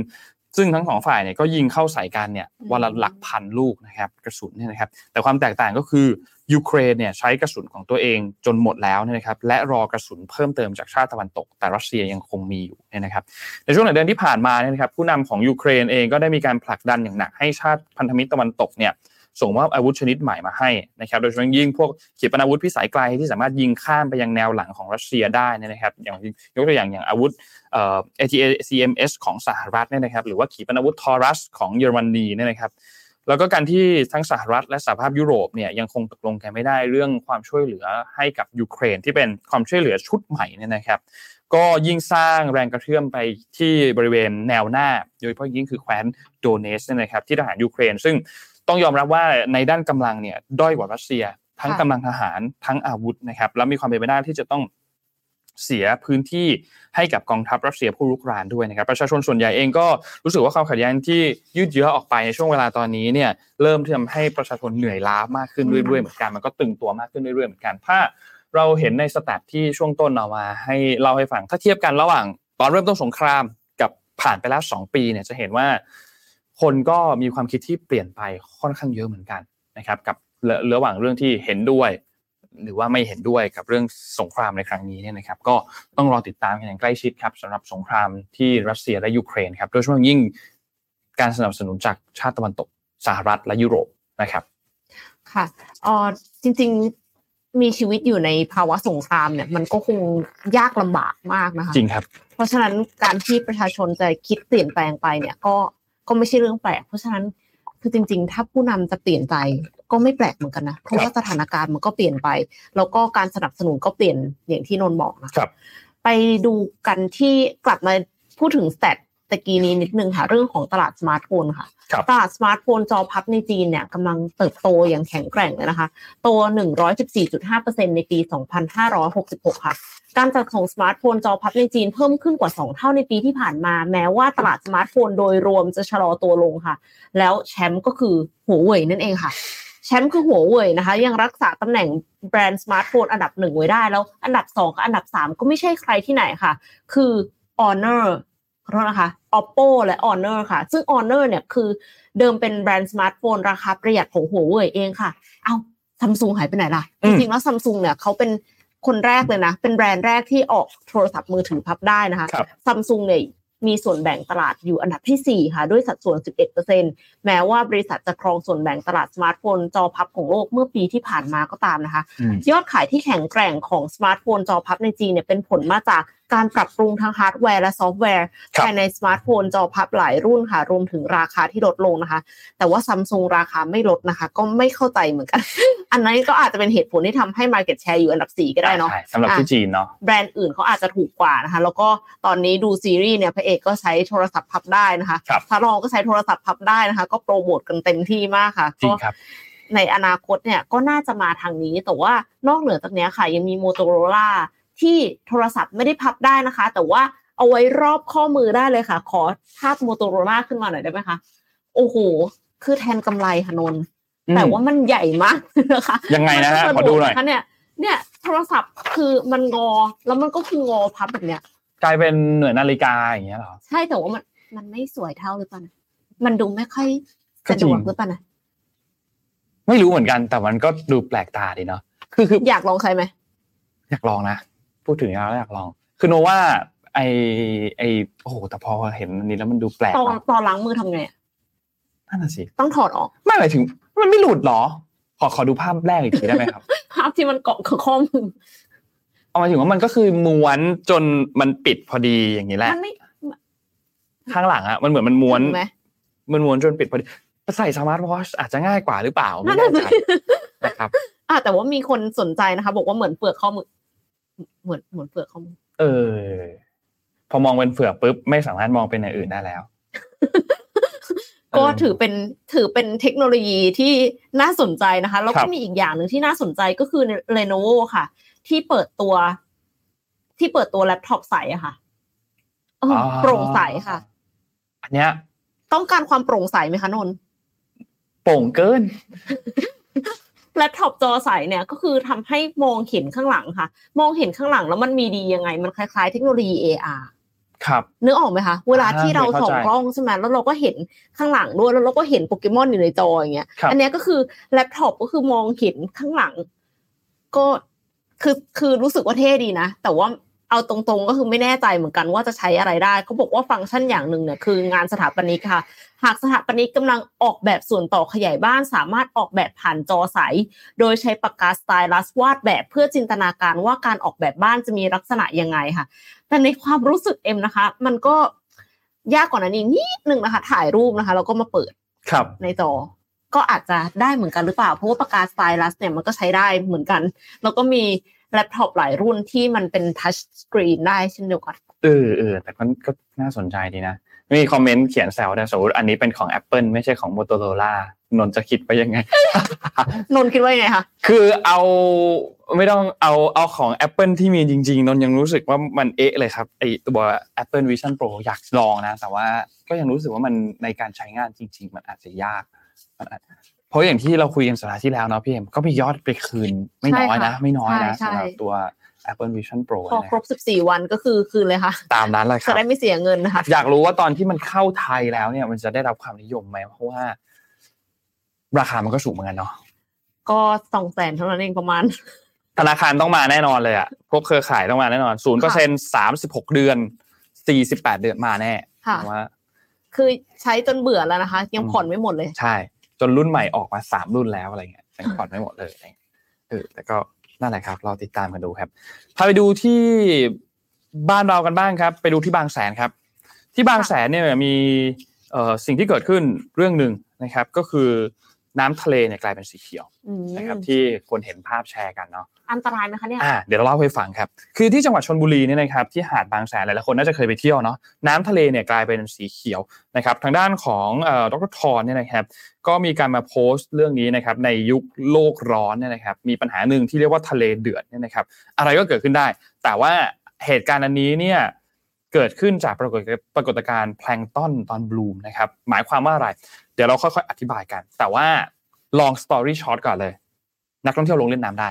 ซึ่งทั้งสองฝ่ายเนี่ยก็ยิงเข้าใส่กันเนี่ยวันละหลักพันลูกนะครับกระสุนเนี่ยนะครับ แต่ความแตกต่างก็คือยูเครนเนี่ยใช้กระสุนของตัวเองจนหมดแล้วเนี่ยนะครับ และรอกระสุนเพิ่มเติมจากชาติตะวันตก แต่รัสเซียยังคงมีอยู่เนี่ยนะครับ ในช่วงหลายเดือนที่ผ่านมาเนี่ยนะครับ ผู้นำของยูเครนเองก็ได้มีการผลักดันอย่างหนักให้ชาติพันธมิตรตะวันตกเนี่ย ส่งมอบอาวุธชนิดใหม่มาให้นะครับโดยเฉพาะยิ่งพวกขีปนาวุธพิสัยไกลที่สามารถยิงข้ามไปยังแนวหลังของรัสเซียได้นยนะครับ อย่างยกตัวอย่างอย่างอาวุธเอ่อ ATACMS ของสหรัฐเนี่ยนะครับ หรือว่าขีปนาวุธทอรัสของเยอรมนีเนี่ยนะครับแล้วก็การที่ทั้งสหรัฐและสหภาพยุโรปเนี่ยยังคงตกลงกันไม่ได้เรื่องความช่วยเหลือให้กับยูเครนที่เป็นความช่วยเหลือชุดใหม่เนี่ยนะครับ ก็ยิ่งสร้างแรงกระเพื่อมไปที่บริเวณแนวหน้า โดยเฉพาะยิ่งคือแคว้นโดเนสเนี่ยนะครับที่ทหารยูเครน ซึ่ง ต้องยอมรับว่าในด้านกำลังเนี่ยด้อยกว่ารัสเซีย ทั้งค่ะกำลังทหารทั้งอาวุธนะครับแล้วมีความเป็นไปได้ที่จะต้องเสียพื้นที่ให้กับกองทัพรัสเซียผู้รุกรานด้วยนะครับประชาชนส่วนใหญ่เองก็รู้สึกว่าความขัดแย้งที่ยืดเยื้อออกไปในช่วงเวลาตอนนี้เนี่ยเริ่มที่ทำให้ประชาชนเหนื่อยล้ามากขึ้นเรื่อยๆเหมือนกันมันก็ตึงตัวมากขึ้นเรื่อยๆเหมือนกันถ้าเราเห็นในสแตทที่ช่วงต้นเอามา ให้เล่าให้ฟังถ้าเทียบกันระหว่าง ตอนเริ่มต้นสงครามกับผ่านไปแล้ว2ปีเนี่ยจะเห็นว่า คนก็มีความคิดที่เปลี่ยนไปค่อนข้างเยอะเหมือนกันนะครับกับระหว่างเรื่องที่เห็นด้วย หรือว่าไม่เห็นด้วยกับเรื่องสงครามในครั้งนี้เนี่ยนะครับ ก็ต้องรอติดตามกันอย่างใกล้ชิดครับสำหรับสงครามที่รัสเซียและยูเครนครับโดยเฉพาะยิ่งการสนับสนุนจากชาติตะวันตกสหรัฐและยุโรปนะครับ ค่ะอ๋อจริง ๆมีชีวิตอยู่ในภาวะสงครามเนี่ยมันก็คงยากลำบากมากนะคะจริงครับ เพราะฉะนั้นการที่ประชาชนจะคิดเปลี่ยนแปลงไปเนี่ยก็ ก็ไม่ใช่เรื่องแปลก เพราะฉะนั้นคือจริง ๆ ถ้าผู้นำจะเปลี่ยนใจก็ไม่แปลกเหมือนกันนะ เพราะว่าสถานการณ์มันก็เปลี่ยนไป แล้วก็การสนับสนุนก็เปลี่ยนอย่างที่นนท์บอกนะครับ ไปดูกันที่กลับมาพูดถึง stat ตะกี้นี้นิดนึงค่ะ เรื่องของตลาดสมาร์ทโฟนค่ะครับตลาดสมาร์ทโฟนจอพับในจีนเนี่ยกำลังเติบโตอย่างแข็งแกร่งเลยนะคะ โต 114.5%ในปี 2566 ค่ะ การจัดส่งสมาร์ทโฟนจอพับในจีนเพิ่มขึ้นกว่า 2 เท่าในปีที่ผ่านมา แม้ว่าตลาดสมาร์ทโฟนโดยรวมจะชะลอตัวลงค่ะ แล้วแชมป์ก็คือหัวเว่ยนั่นเองค่ะ แชมป์คือหัวเว่ยนะคะ ยังรักษาตำแหน่งแบรนด์สมาร์ทโฟนอันดับหนึ่งไว้ได้ แล้วอันดับสองกับอันดับสามก็ไม่ใช่ใครที่ไหนค่ะ คือ Honor ขอโทษนะคะ Oppo และ Honor ค่ะ ซึ่ง Honor เนี่ยคือเดิมเป็นแบรนด์สมาร์ทโฟนราคาประหยัดของหัวเว่ยเองค่ะ เอ้าซัมซุงหายไปไหนล่ะอืมจริงๆแล้วซัมซุงเนี่ยเขาเป็น คนแรกเลยนะ เป็นแบรนด์แรกที่ออกโทรศัพท์มือถือพับได้นะคะครับซัมซุงเนี่ยมีส่วนแบ่งตลาดอยู่อันดับที่ 4 ค่ะ ด้วยสัดส่วน 11%แม้ว่าบริษัทจะครองส่วนแบ่งตลาดสมาร์ทโฟนจอพับของโลกเมื่อปีที่ผ่านมาก็ตามนะคะอืมยอดขายที่แข็งแกร่งของสมาร์ทโฟนจอพับในจีนเนี่ยเป็นผลมาจาก การปรับปรุงทางฮาร์ดแวร์และซอฟต์แวร์ครับภายในสมาร์ทโฟนจอพับหลายรุ่นค่ะ รวมถึงราคาที่ลดลงนะคะ แต่ว่าซัมซุงราคาไม่ลดนะคะ ก็ไม่เข้าใจเหมือนกัน อันนั้นก็อาจจะเป็นเหตุผลที่ทำให้ Market Share อยู่อันดับ 4 ก็ได้เนาะใช่สำหรับที่จีนเนาะแบรนด์อื่นเขาอาจจะถูกกว่านะคะ แล้วก็ตอนนี้ดูซีรีส์เนี่ยพระเอกก็ใช้โทรศัพท์พับได้นะคะครับพระรองก็ใช้โทรศัพท์พับได้นะคะ ก็โปรโมทกันเต็มที่มากค่ะจริงก็ครับในอนาคตเนี่ยก็น่าจะมาทางนี้แต่ว่านอกเหนือจากเนี้ยค่ะยังมีโมโตโรล่า ที่โทรศัพท์ไม่ได้พับได้นะคะ แต่ว่าเอาไว้รอบข้อมือได้เลยค่ะ ขอภาพโมโตโรล่าขึ้นมาหน่อยได้ไหมคะ โอ้โห คือแทนกำไลค่ะนนท์อืมแต่ว่ามันใหญ่มากนะคะ ยังไงนะฮะมัขอดูหน่อยคะเนี่ย เนี่ยโทรศัพท์คือมันงอ แล้วมันก็คืองอพับแบบเนี้ย กลายเป็นเหมือนนาฬิกาอย่างเงี้ยเหรอ ใช่แต่ว่ามันมันไม่สวยเท่าหรือเปล่านะมันดูไม่ค่อยก็สะจริดงวกหรือเปล่านะไม่รู้เหมือนกันแต่มันก็ดูแปลกตาดีเนาะคือคืออยากลองใช้ไหมอยากลองนะ พูดถึงแล้วอยากลอง คือโนว่าไอไอโอ้โหแต่พอเห็นอันนี้แล้วมันดูแปลกตอนเนอะตอนล้างมือทำไงอะนั่นน่ะสิต้องถอดออก ไม่หมายถึง มันไม่หลุดเหรอ ขอขอดูภาพแรกอีกทีได้ไหมครับ ภาพที่มันเกาะกับข้อมือเอาหมายถึงว่ามันก็คือม้วนจนมันปิดพอดีอย่างนี้แหละมันไม่ข้างหลังอะมันเหมือนมันม้วนถึงไหมมันม้วนจนปิดพอดีใส่สมาร์ทวอชอาจจะง่ายกว่าหรือเปล่าไม่นั่นแน่น่ะใจสินะครับอะแต่ว่ามีคนสนใจนะคะ บอกว่าเหมือนเปลือกข้อมือ เหมือนเหมือนเปลือกข้อมือเออ พอมองเป็นเฟือกปุ๊บไม่สามารถมองเป็นอย่างอื่นได้แล้ว ก็เออถือเป็นถือเป็นเทคโนโลยีที่น่าสนใจนะคะ แล้วก็ครับมีอีกอย่างหนึ่งที่น่าสนใจก็คือ Lenovo ค่ะ ที่เปิดตัว ที่เปิดตัวแล็ปท็อปใสอะค่ะเอออโปร่งใสค่ะ อันเนี้ย ต้องการความโปร่งใสไหมคะนนท์โปร่งเกิน แล็ปท็อปจอใสเนี่ยก็คือทำให้มองเห็นข้างหลังค่ะ มองเห็นข้างหลังแล้วมันมีดียังไง มันคล้ายๆ เทคโนโลยี AR ครับนึกออกไหมคะเวลาที่เราเข้าใจส่องกล้องใช่ไหมแล้วเราก็เห็นข้างหลังด้วยแล้วเราก็เห็นโปเกมอนอยู่ในจออย่างเงี้ยครับอันเนี้ยก็คือแล็ปท็อปก็คือมองเห็นข้างหลัง ก็คือคือรู้สึกว่าเท่ดีนะ แต่ว่าเอาตรงๆก็คือไม่แน่ใจเหมือนกันว่าจะใช้อะไรได้เขาบอกว่าฟังก์ชันอย่างหนึ่งเนี่ยคืองานสถาปนิกค่ะ หากสถาปนิกกำลังออกแบบส่วนต่อขยายบ้าน สามารถออกแบบผ่านจอใส โดยใช้ปากกาสไตลัสวาดแบบเพื่อจินตนาการว่าการออกแบบบ้านจะมีลักษณะยังไงค่ะ แต่ในความรู้สึกเอ็มนะคะ มันก็ยากกว่านั้นอีกนิดนึงนะคะ ถ่ายรูปนะคะแล้วก็มาเปิดครับในจอก็อาจจะได้เหมือนกันหรือเปล่า เพราะว่าปากกาสไตลัสเนี่ยมันก็ใช้ได้เหมือนกัน แล้วก็มีแล็ปท็อปหลายรุ่นที่มันเป็นทัชสกรีนได้เช่นเดียวกัน เออเออแต่ก็ก็น่าสนใจดีนะ มีคอมเมนต์เขียนแซวนะสมมติอันนี้เป็นของ Apple ไม่ใช่ของ Motorola นนท์จะคิดไปยังไง นนท์คิดว่ายังไงคะคือเอาไม่ต้องเอาเอาของ Apple ที่มีจริง ๆ นนท์ยังรู้สึกว่ามันเอ๊ะเลยครับไอตัว Apple Vision Pro อยากลองนะ แต่ว่าก็ยังรู้สึกว่ามันในการใช้งานจริง ๆ มันอาจจะยากมันอาจเพราะอย่างที่เราคุยกันสัปดาห์ที่แล้วเนาะพี่เอ็มก็มียอดไปคืนไม่น้อยนะ ไม่น้อยนะสำหรับตัว Apple Vision Pro พอนะครบ 14 วันก็คือคืนเลยค่ะ ตามนั้นเลยคจะรับได้ไม่เสียเงินนะคะ อยากรู้ว่าตอนที่มันเข้าไทยแล้วเนี่ย มันจะได้รับความนิยมไหมเพราะว่า ราคามันก็สูงเหมือนกันเนาะก็สองแสนเท่านั้นเองประมาณ ธนาคารต้องมาแน่นอนเลยอะพวกเครือข่ายต้องมาแน่นอนศูนย์เปอร์เซ็นสามสิบหกเดือนสี่สิบแปดเดือนมาแน่ค่ะผมว่าคือใช้จนเบื่อแล้วนะคะ ยังอืมผ่อนไม่หมดเลย ใช่ จนรุ่นใหม่ออกมาสามรุ่นแล้วอะไรเงี้ยยังผ่อนไม่หมดเลยอะไรเงี้ยเออแต่ก็ นั่นแหละครับรอติดตามกันดูครับพาไปดูที่บ้านเรากันบ้างครับ ไปดูที่บางแสนครับ ที่บางแสนเนี่ยมีสิ่งที่เกิดขึ้นเรื่องหนึ่งนะครับ ก็คือ น้ำทะเลเนี่ยกลายเป็นสีเขียวอืมนะครับที่คนเห็นภาพแชร์กันเนาะอันตรายไหมคะเนี่ยอ่าเดี๋ยวเราเล่าให้ฟังครับ คือที่จังหวัดชนบุรีเนี่ยนะครับที่หาดบางแสนหลายๆคนน่าจะเคยไปเที่ยวเนาะน้ำทะเลเนี่ยกลายเป็นสีเขียวนะครับทางด้านของเอ่อดรทอนเนี่ยนะครับก็มีการมาโพสต์เรื่องนี้นะครับในยุคโลกร้อนเนี่ยนะครับมีปัญหาหนึ่งที่เรียกว่าทะเลเดือดเนี่ยนะครับอะไรก็เกิดขึ้นได้ แต่ว่าเหตุการณ์อันนี้เนี่ยเกิดขึ้นจากปรากฏปรากฏการณ์แพลงก์ต้นตอนบลูมนะครับหมายความว่าอะไร เดี๋ยวเราค่อยๆอธิบายกัน แต่ว่าลองสตอรี่ช็อตก่อนเลย นักท่องเที่ยวลงเล่นน้ำได้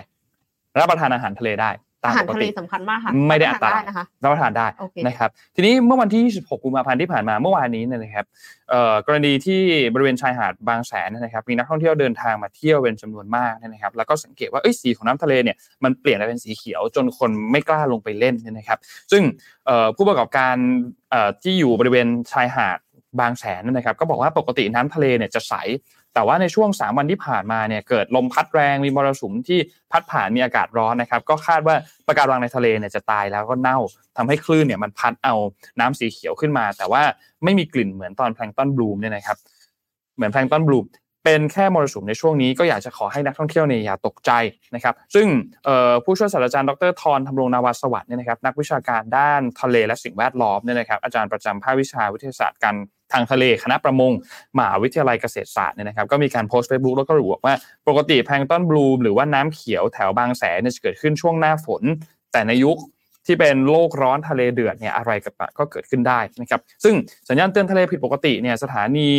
รับประทานอาหารทะเลได้ตามอาหารปกทะเลติสำคัญมากค่ะไม่ได้อันตรายทนนะคะรับประทานได้โอเคนะครับ ทีนี้เมื่อวันที่ 26 กุมภาพันธ์ที่ผ่านมาเมื่อวานนี้เนยนะครับเอ่อกรณีที่บริเวณชายหาดบางแสนเนยนะครับ มีนักท่องเที่ยวเดินทางมาเที่ยวเป็นจำนวนมากเนยนะครับ แล้วก็สังเกตว่าเอ้ยสีของน้ำทะเลเนี่ยมันเปลี่ยนไปเป็นสีเขียว จนคนไม่กล้าลงไปเล่นเนี่ยนะครับ ซึ่งเอ่อผู้ประกอบการเอ่อที่อยู่บริเวณชายหาด บางแสนนยนะครับ ก็บอกว่าปกติน้ำทะเลเนี่ยจะใส แต่ว่าในช่วง 3 วันที่ผ่านมาเนี่ยเกิดลมพัดแรงมีมรสุมที่พัดผ่านมีอากาศร้อนนะครับ ก็คาดว่าปะการังในทะเลเนี่ยจะตายแล้วก็เน่าทำให้คลื่นเนี่ยมันพัดเอาน้ำสีเขียวขึ้นมา แต่ว่าไม่มีกลิ่นเหมือนตอนแพลงต้นบลูมเนี่ยนะครับเหมือนแพลงต้นบลูมเป็นแค่มรสุมในช่วงนี้ก็อยากจะขอให้นักท่องเที่ยวเนี่ยอย่าตกใจนะครับ ซึ่งผู้ช่วยศาสตราจารย์ดรทรธำรงนาวาสวัสดิ์เนี่ยนะครับนักวิชาการด้านทะเลและสิ่งแวดล้อมเนี่ยนะครับอาจารย์ประจำภาควิชาวิทยาศาสตร์การ ทางทะเลคณะประมงมหาวิทยาลัยเกษตรศาสตร์เนี่ยนะครับก็มีการโพสต์เฟซบุ๊กแล้วก็ระบุว่าปกติแพลงต้นบลูมหรือว่าน้ำเขียวแถวบางแสนเนี่ยจะเกิดขึ้นช่วงหน้าฝน แต่ในยุคที่เป็นโลกร้อนทะเลเดือดเนี่ยอะไรก็เกิดขึ้นได้นะครับซึ่งสัญญาณเตือนทะเลผิดปกติเนี่ยสถานี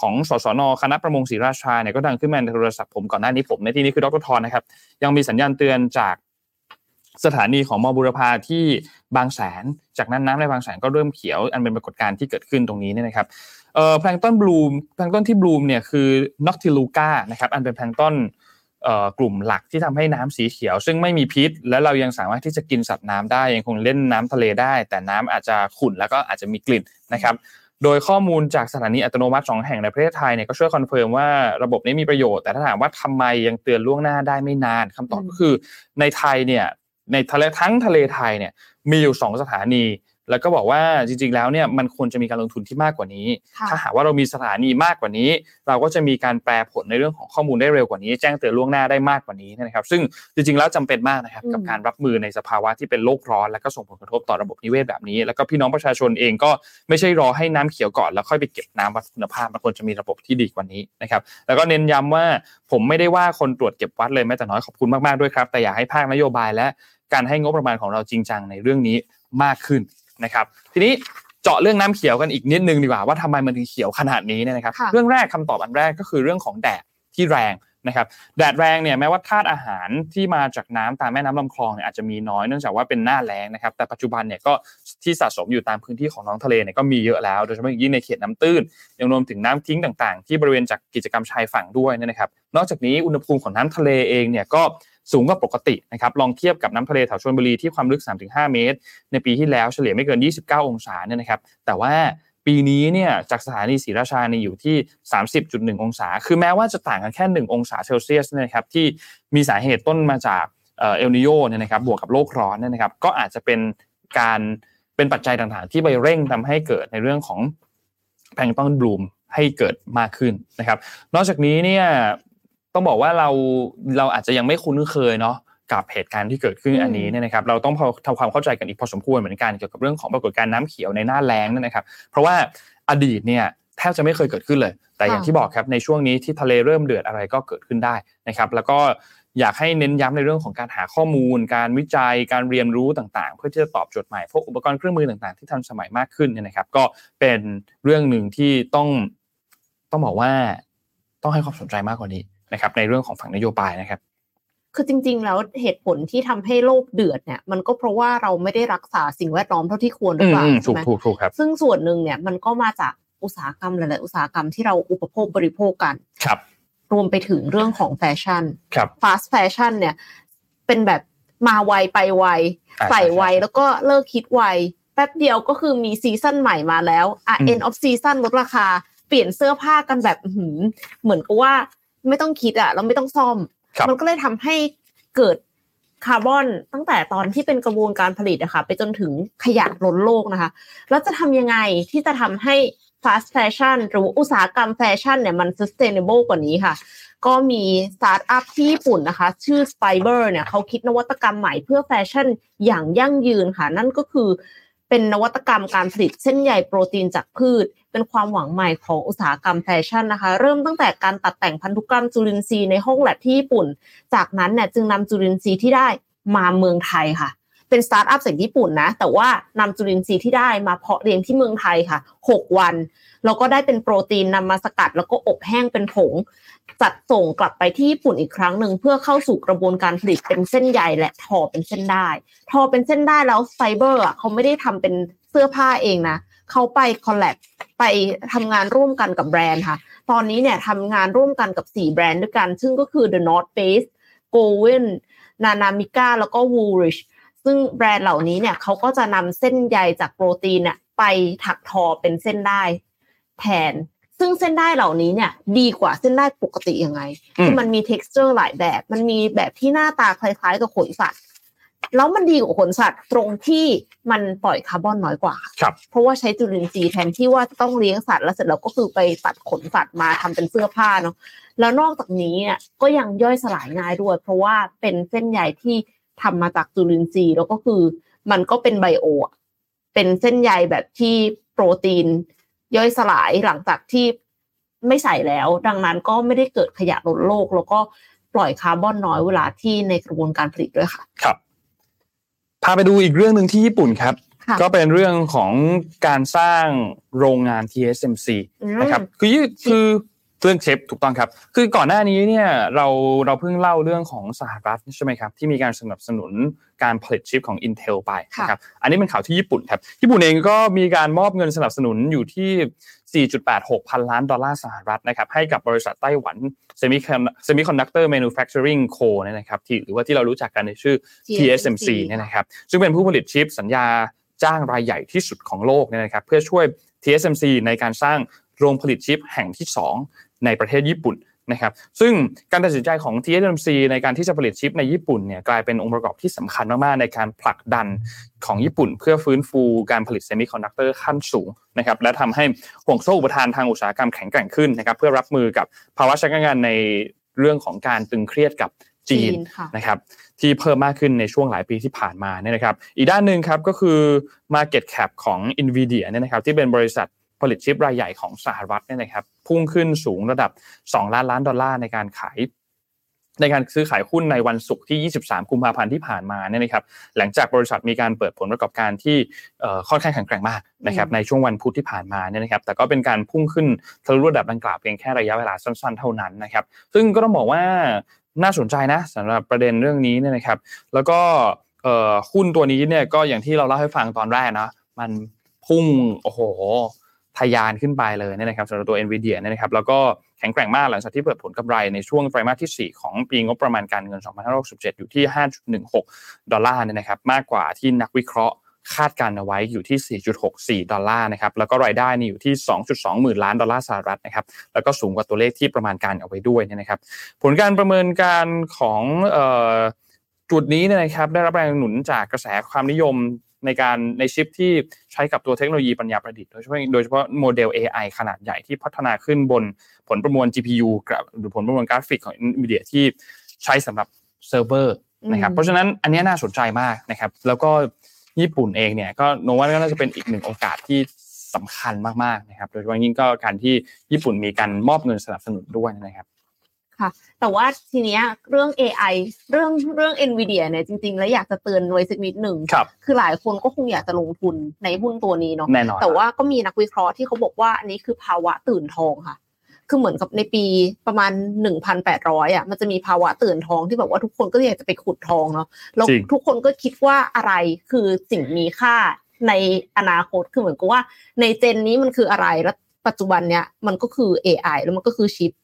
ของสสนคณะประมงศรีราชาเนี่ยก็ดังขึ้นมาในโทรศัพท์ผมก่อนหน้านี้ผมในที่นี้คือดรทรนะครับยังมีสัญญาณเตือนจาก สถานีของมอบุรพาที่บางแสน จากนั้นน้ำในบางแสนก็เริ่มเขียว อันเป็นปรากฏการณ์ที่เกิดขึ้นตรงนี้เนี่ยนะครับเอ่อแพลงต้นบลูมแพลงต้นที่บลูมเนี่ยคือนอกทิลูกานะครับอันเป็นแพลงต้นกลุ่มหลักที่ทำให้น้ำสีเขียว ซึ่งไม่มีพิษ และเรายังสามารถที่จะกินสัตว์น้ำได้ยังคงเล่นน้ำทะเลได้ แต่น้ำอาจจะขุ่นแล้วก็อาจจะมีกลิ่นนะครับโดยข้อมูลจากสถานีอัตโนมัติสองแห่งในประเทศไทยเนี่ยก็ช่วย confirm ว่าระบบนี้มีประโยชน์แต่ถ้าถามว่าทำไมยังเตือนล่วงหน้าได้ไม่นานคำตอบก็คือในไทยเนี่ย ในทะเลทั้งทะเลไทยเนี่ยมีอยู่สองสถานี แล้วก็บอกว่าจริงๆแล้วเนี่ยมันควรจะมีการลงทุนที่มากกว่านี้ค่ะถ้าหากว่าเรามีสถานีมากกว่านี้ เราก็จะมีการแปลผลในเรื่องของข้อมูลได้เร็วกว่านี้ แจ้งเตือนล่วงหน้าได้มากกว่านี้นะครับ ซึ่งจริงๆแล้วจำเป็นมากนะครับอืมกับการรับมือในสภาวะที่เป็นโลกร้อน และก็ส่งผลกระทบต่อระบบนิเวศแบบนี้ แล้วก็พี่น้องประชาชนเองก็ไม่ใช่รอให้น้ำเขียวก่อนแล้วค่อยไปเก็บน้ำวัดคุณภาพมันควรจะมีระบบที่ดีกว่านี้นะครับ แล้วก็เน้นย้ำว่าผมไม่ได้ว่าคนตรวจเก็บวัดเลยแม้แต่น้อยขอบคุณมากๆด้วยครับแต่อยากให้ภาคนโยบายและ การให้งบประมาณของเราจริงจังในเรื่องนี้มากขึ้นนะครับ ทีนี้เจาะเรื่องน้ำเขียวกันอีกนิดนึงดีกว่าว่าทำไมมันถึงเขียวขนาดนี้เนี่ยนะครับค่ะเรื่องแรกคำตอบอันแรกก็คือเรื่องของแดดที่แรง นะครับแดดแรงเนี่ยแม้ว่าธาตุอาหารที่มาจากน้ำตามแม่น้ำลำคลองเนี่ยอาจจะมีน้อยเนื่องจากว่าเป็นหน้าแล้งนะครับแต่ปัจจุบันเนี่ยก็ที่สะสมอยู่ตามพื้นที่ของท้องทะเลเนี่ยก็มีเยอะแล้วโดยเฉพาะอย่างยิ่งในเขตน้ำตื้นยังรวมถึงน้ำทิ้งต่างๆ ที่บริเวณจากกิจกรรมชายฝั่งด้วยนะครับ นอกจากนี้อุณหภูมิของน้ำทะเลเองเนี่ยก็สูงกว่าปกตินะครับลองเทียบกับน้ำทะเลแถวชลบุรีที่ความลึก 3-5 เมตร ในปีที่แล้วเฉลี่ยไม่เกิน 29 องศาเนี่ยนะครับแต่ว่า ปีนี้เนี่ยจากสถานีศรีราชาเนี่ยอยู่ที่ 30.1 องศา คือแม้ว่าจะต่างกันแค่ 1 องศาเซลเซียสนะครับที่มีสาเหตุต้นมาจากเอลนิโยเนี่ยนะครับบวกกับโลกร้อนเนี่ยนะครับก็อาจจะเป็นการเป็นปัจจัยต่างๆ ที่ไปเร่งทำให้เกิดในเรื่องของแพลงต้นบลูมให้เกิดมากขึ้นนะครับ นอกจากนี้เนี่ยต้องบอกว่าเราเราอาจจะยังไม่คุ้นเคยเนาะ กับเหตุการณ์ที่เกิดขึ้นอืมอันนี้เนี่ยนะครับเราต้องพอทำความเข้าใจกันอีกพอสมควรเหมือนกันเกี่ยวกับเรื่องของปรากฏการณ์น้ำเขียวในหน้าแล้งเนยนะครับ เพราะว่าอดีตเนี่ยแทบจะไม่เคยเกิดขึ้นเลย แต่อย่างที่บอกครับในช่วงนี้ที่ทะเลเริ่มเดือดอะไรก็เกิดขึ้นได้นะครับ แล้วก็อยากให้เน้นย้ำในเรื่องของการหาข้อมูล การวิจัย การเรียนรู้ต่างๆ เพื่อที่จะตอบโจทย์ใหม่พวกอุปกรณ์เครื่องมือต่างๆ ที่ทันสมัยมากขึ้นเนี่ยนะครับ ก็เป็นเรื่องหนึ่งที่ต้องต้องบอกว่าต้องให้ความสนใจมากกว่านี้นะครับ ในเรื่องของฝั่งนโยบายนะครับ คือจริง ๆ แล้วเหตุผลที่ทำให้โลกเดือดเนี่ย มันก็เพราะว่าเราไม่ได้รักษาสิ่งแวดล้อมเท่าที่ควรหรือเปล่าอืมใช่ถูกไหมถูกถูกครับ ซึ่งส่วนหนึ่งเนี่ยมันก็มาจากอุตสาหกรรมหลายๆอุตสาหกรรมที่เราอุปโภคบริโภคกันครับ รวมไปถึงเรื่องของแฟชั่นครับ fast fashion เนี่ยเป็นแบบมาไวไปไวอ่าใส่ไวใช่ใช่แล้วก็เลิกคิดไวแป๊บเดียวก็คือมีซีซั่นใหม่มาแล้วอะอืม end of season ลดราคา เปลี่ยนเสื้อผ้ากันแบบอื้อหือเหมือนกับว่าไม่ต้องคิดอะแล้วไม่ต้องซ่อมครับ มันก็เลยทำให้เกิดคาร์บอนตั้งแต่ตอนที่เป็นกระบวนการผลิตอะคะไปจนถึงขยะล้นโลกนะคะ แล้วจะทำยังไงที่จะทำให้ fast fashion หรืออุตสาหกรรมแฟชั่นเนี่ยมัน sustainable กว่านี้ค่ะ ก็มีสตาร์ทอัพที่ญี่ปุ่นนะคะ ชื่อ Spiber เนี่ยเขาคิดนวัตกรรมใหม่เพื่อแฟชั่นอย่างยั่งยืนค่ะ นั่นก็คือ เป็นนวัตกรรมการผลิตเส้นใยโปรตีนจากพืช เป็นความหวังใหม่ของอุตสาหกรรมแฟชั่นนะคะ เริ่มตั้งแต่การตัดแต่งพันธุกรรมจุลินทรีย์ในห้องแลบที่ญี่ปุ่น จากนั้นเนี่ยจึงนำจุลินทรีย์ที่ได้มาเมืองไทยค่ะ เป็นสตาร์ทอัพจากญี่ปุ่นนะ แต่ว่านำจุลินทรีย์ที่ได้มาเพาะเลี้ยงที่เมืองไทยค่ะ 6 วัน แล้วก็ได้เป็นโปรตีนนำมาสกัด แล้วก็อบแห้งเป็นผง จัดส่งกลับไปที่ญี่ปุ่นอีกครั้งหนึ่งเพื่อเข้าสู่กระบวนการผลิตเป็นเส้นใยและทอเป็นเส้นได้ ทอเป็นเส้นได้แล้ว Spiber อะเขาไม่ได้ทำเป็นเสื้อผ้าเองนะเขาไป collab ไปทำงานร่วมกันกับแบรนด์ค่ะ ตอนนี้เนี่ยทำงานร่วมกันกับ 4 แบรนด์ด้วยกัน ซึ่งก็คือ The North Face g o w e n Nanamica แล้วก็ Woolrich ซึ่งแบรนด์เหล่านี้เนี่ยเขาก็จะนำเส้นใยจากโปรตีนเนี่ยไปถักทอเป็นเส้นได้แทน ซึ่งเส้นได้เหล่านี้เนี่ย ดีกว่าเส้นได้ปกติยังไงอืมคือมันมี t e x t อร์หลายแบบ มันมีแบบที่หน้าตาคล้ายๆ กับขนสัตว์แล้วมันดีกว่าขนสัตว์ตรงที่มันปล่อยคาร์บอนน้อยกว่าครับเพราะว่าใช้จุลินทรีย์แทนที่ว่าจะต้องเลี้ยงสัตว์แล้วเสร็จแล้วก็คือไปตัดขนสัตว์มาทำเป็นเสื้อผ้าเนาะแล้วนอกจากนี้เนี่ยก็ยังย่อยสลายง่ายด้วย เพราะว่าเป็นเส้นใยที่ทำมาจากจุลินทรีย์แล้วก็คือ มันก็เป็นไบโออะเป็นเส้นใยแบบที่โปรตีน ย่อยสลายหลังจากที่ไม่ใส่แล้ว ดังนั้นก็ไม่ได้เกิดขยะล้นโลก แล้วก็ปล่อยคาร์บอนน้อยเวลาที่ในกระบวนการผลิตด้วยค่ะครับพาไปดูอีกเรื่องหนึ่งที่ญี่ปุ่นครับค่ะก็เป็นเรื่องของการสร้างโรงงาน TSMC อืมนะครับคือยี่คือ เรื่องเชฟถูกต้องครับ คือก่อนหน้านี้เนี่ยเราเราเพิ่งเล่าเรื่องของสหรัฐใช่ไหมครับที่มีการสนับสนุนการผลิตชิปของ Intel ไปนะครับอันนี้เป็นข่าวที่ญี่ปุ่นครับญี่ปุ่นเองก็มีการมอบเงินสนับสนุนอยู่ที่ 4.86 พันล้านดอลลาร์สหรัฐนะครับให้กับบริษัทไต้หวัน Semiconductor Manufacturing Co เนี่ยนะครับที่หรือว่าที่เรารู้จักกันในชื่อ TSMC เนี่ยนะครับซึ่งเป็นผู้ผลิตชิปสัญญาจ้างรายใหญ่ที่สุดของโลกเนี่ยนะครับเพื่อช่วย TSMC ในการสร้างโรงผลิตชิปแห่งที่2 ในประเทศญี่ปุ่นนะครับซึ่งการตัดสินใจของ TSMC ในการที่จะผลิตชิปในญี่ปุ่นเนี่ยกลายเป็นองค์ประกอบที่สำคัญมาก ๆ ในการผลักดันของญี่ปุ่น เพื่อฟื้นฟูการผลิตเซมิคอนดักเตอร์ขั้นสูงนะครับและทำให้ห่วงโซ่อุปทานทางอุตสาหกรรมแข็งแกร่งขึ้นนะครับเพื่อรับมือกับภาวะชะงักงานในเรื่องของการตึงเครียดกับจีนค่ะนะครับที่เพิ่มมากขึ้นในช่วงหลายปีที่ผ่านมาเนี่ยนะครับ อีกด้านหนึ่งครับก็คือ Market Cap ของ NVIDIA เนี่ยนะครับที่เป็นบริษัท ผลิตชิปรายใหญ่ของสหรัฐเนี่ยนะครับพุ่งขึ้นสูงระดับ 2 ล้านล้านดอลลาร์ในการขายในการซื้อขายหุ้นในวันศุกร์ที่ 23 กุมภาพันธ์ที่ผ่านมาเนี่ยนะครับ หลังจากบริษัทมีการเปิดผลประกอบการที่เอ่อค่อนข้างแข็งแกร่งมากนะครับในช่วงวันพุธที่ผ่านมาเนี่ยนะครับ แต่ก็เป็นการพุ่งขึ้นทะลุระดับดังกล่าวเพียงแค่ระยะเวลาสั้นๆ เท่านั้นนะครับ ซึ่งก็ต้องบอกว่าน่าสนใจนะสำหรับประเด็นเรื่องนี้เนี่ยนะครับ แล้วก็เอ่อหุ้นตัวนี้เนี่ยก็อย่างที่เราเล่าให้ฟังตอนแรกนะมันพุ่งโอ้โห ทะยานขึ้นไปเลยเนี่ยนะครับสำหรับตัว NVIDIA เนี่ยนะครับแล้วก็แข็งแกร่งมากหลังจากที่เปิดผลกำไรในช่วงไตรมาสที่ 4 ของปีงบประมาณการเงิน 2567 อยู่ที่ 5.16 ดอลลาร์เนี่ยนะครับมากกว่าที่นักวิเคราะห์คาดการณ์เอาไว้อยู่ที่ 4.64 ดอลลาร์นะครับ แล้วก็รายได้นี่อยู่ที่ 2.2 หมื่นล้านดอลลาร์สหรัฐนะครับ แล้วก็สูงกว่าตัวเลขที่ประมาณการเอาไว้ด้วยเนี่ยนะครับ ผลการประเมินการของออจุดนี้เนี่ยนะครับได้รับแรงหนุนจากกระแสความนิยม ในการในชิปที่ใช้กับตัวเทคโนโลยีปัญญาประดิษฐ์โดยเฉพาะโดยเฉพาะโมเดล AI ขนาดใหญ่ที่พัฒนาขึ้นบนผลประมวล GPU กับหรือผลประมวลกราฟิกของ NVIDIA ที่ใช้สำหรับเซิร์ฟเวอร์นะครับอืมเพราะฉะนั้นอันเนี้ยน่าสนใจมากนะครับ แล้วก็ญี่ปุ่นเองเนี่ยก็โนว่าก็น่าจะเป็นอีกหนึ่งโอกาสที่สำคัญมากๆนะครับ โดยเฉพาะยิ่งก็การที่ญี่ปุ่นมีการมอบเงินสนับสนุนด้วยนะครับ ค่ะ แต่ว่าทีเนี้ยเรื่อง AI เรื่องเรื่อง NVIDIA เนี่ยจริงๆ แล้วอยากจะเตือนไว้สักนิดหนึ่งครับคือหลายคนก็คงอยากจะลงทุนในหุ้นตัวนี้เนาะแน่นอนแต่ว่าก็มีนักวิเคราะห์ที่เขาบอกว่าอันนี้คือภาวะตื่นทองค่ะ คือเหมือนกับในปีประมาณ 1,800อะมันจะมีภาวะตื่นทองที่แบบว่าทุกคนก็อยากจะไปขุดทองเนาะแล้วจริงทุกคนก็คิดว่าอะไรคือสิ่งมีค่าในอนาคตคือเหมือนกับว่าในเจนนี้มันคืออะไรแล้วปัจจุบันเนี้ยมันก็คือ AI แล้วมันก็คือชิปครับ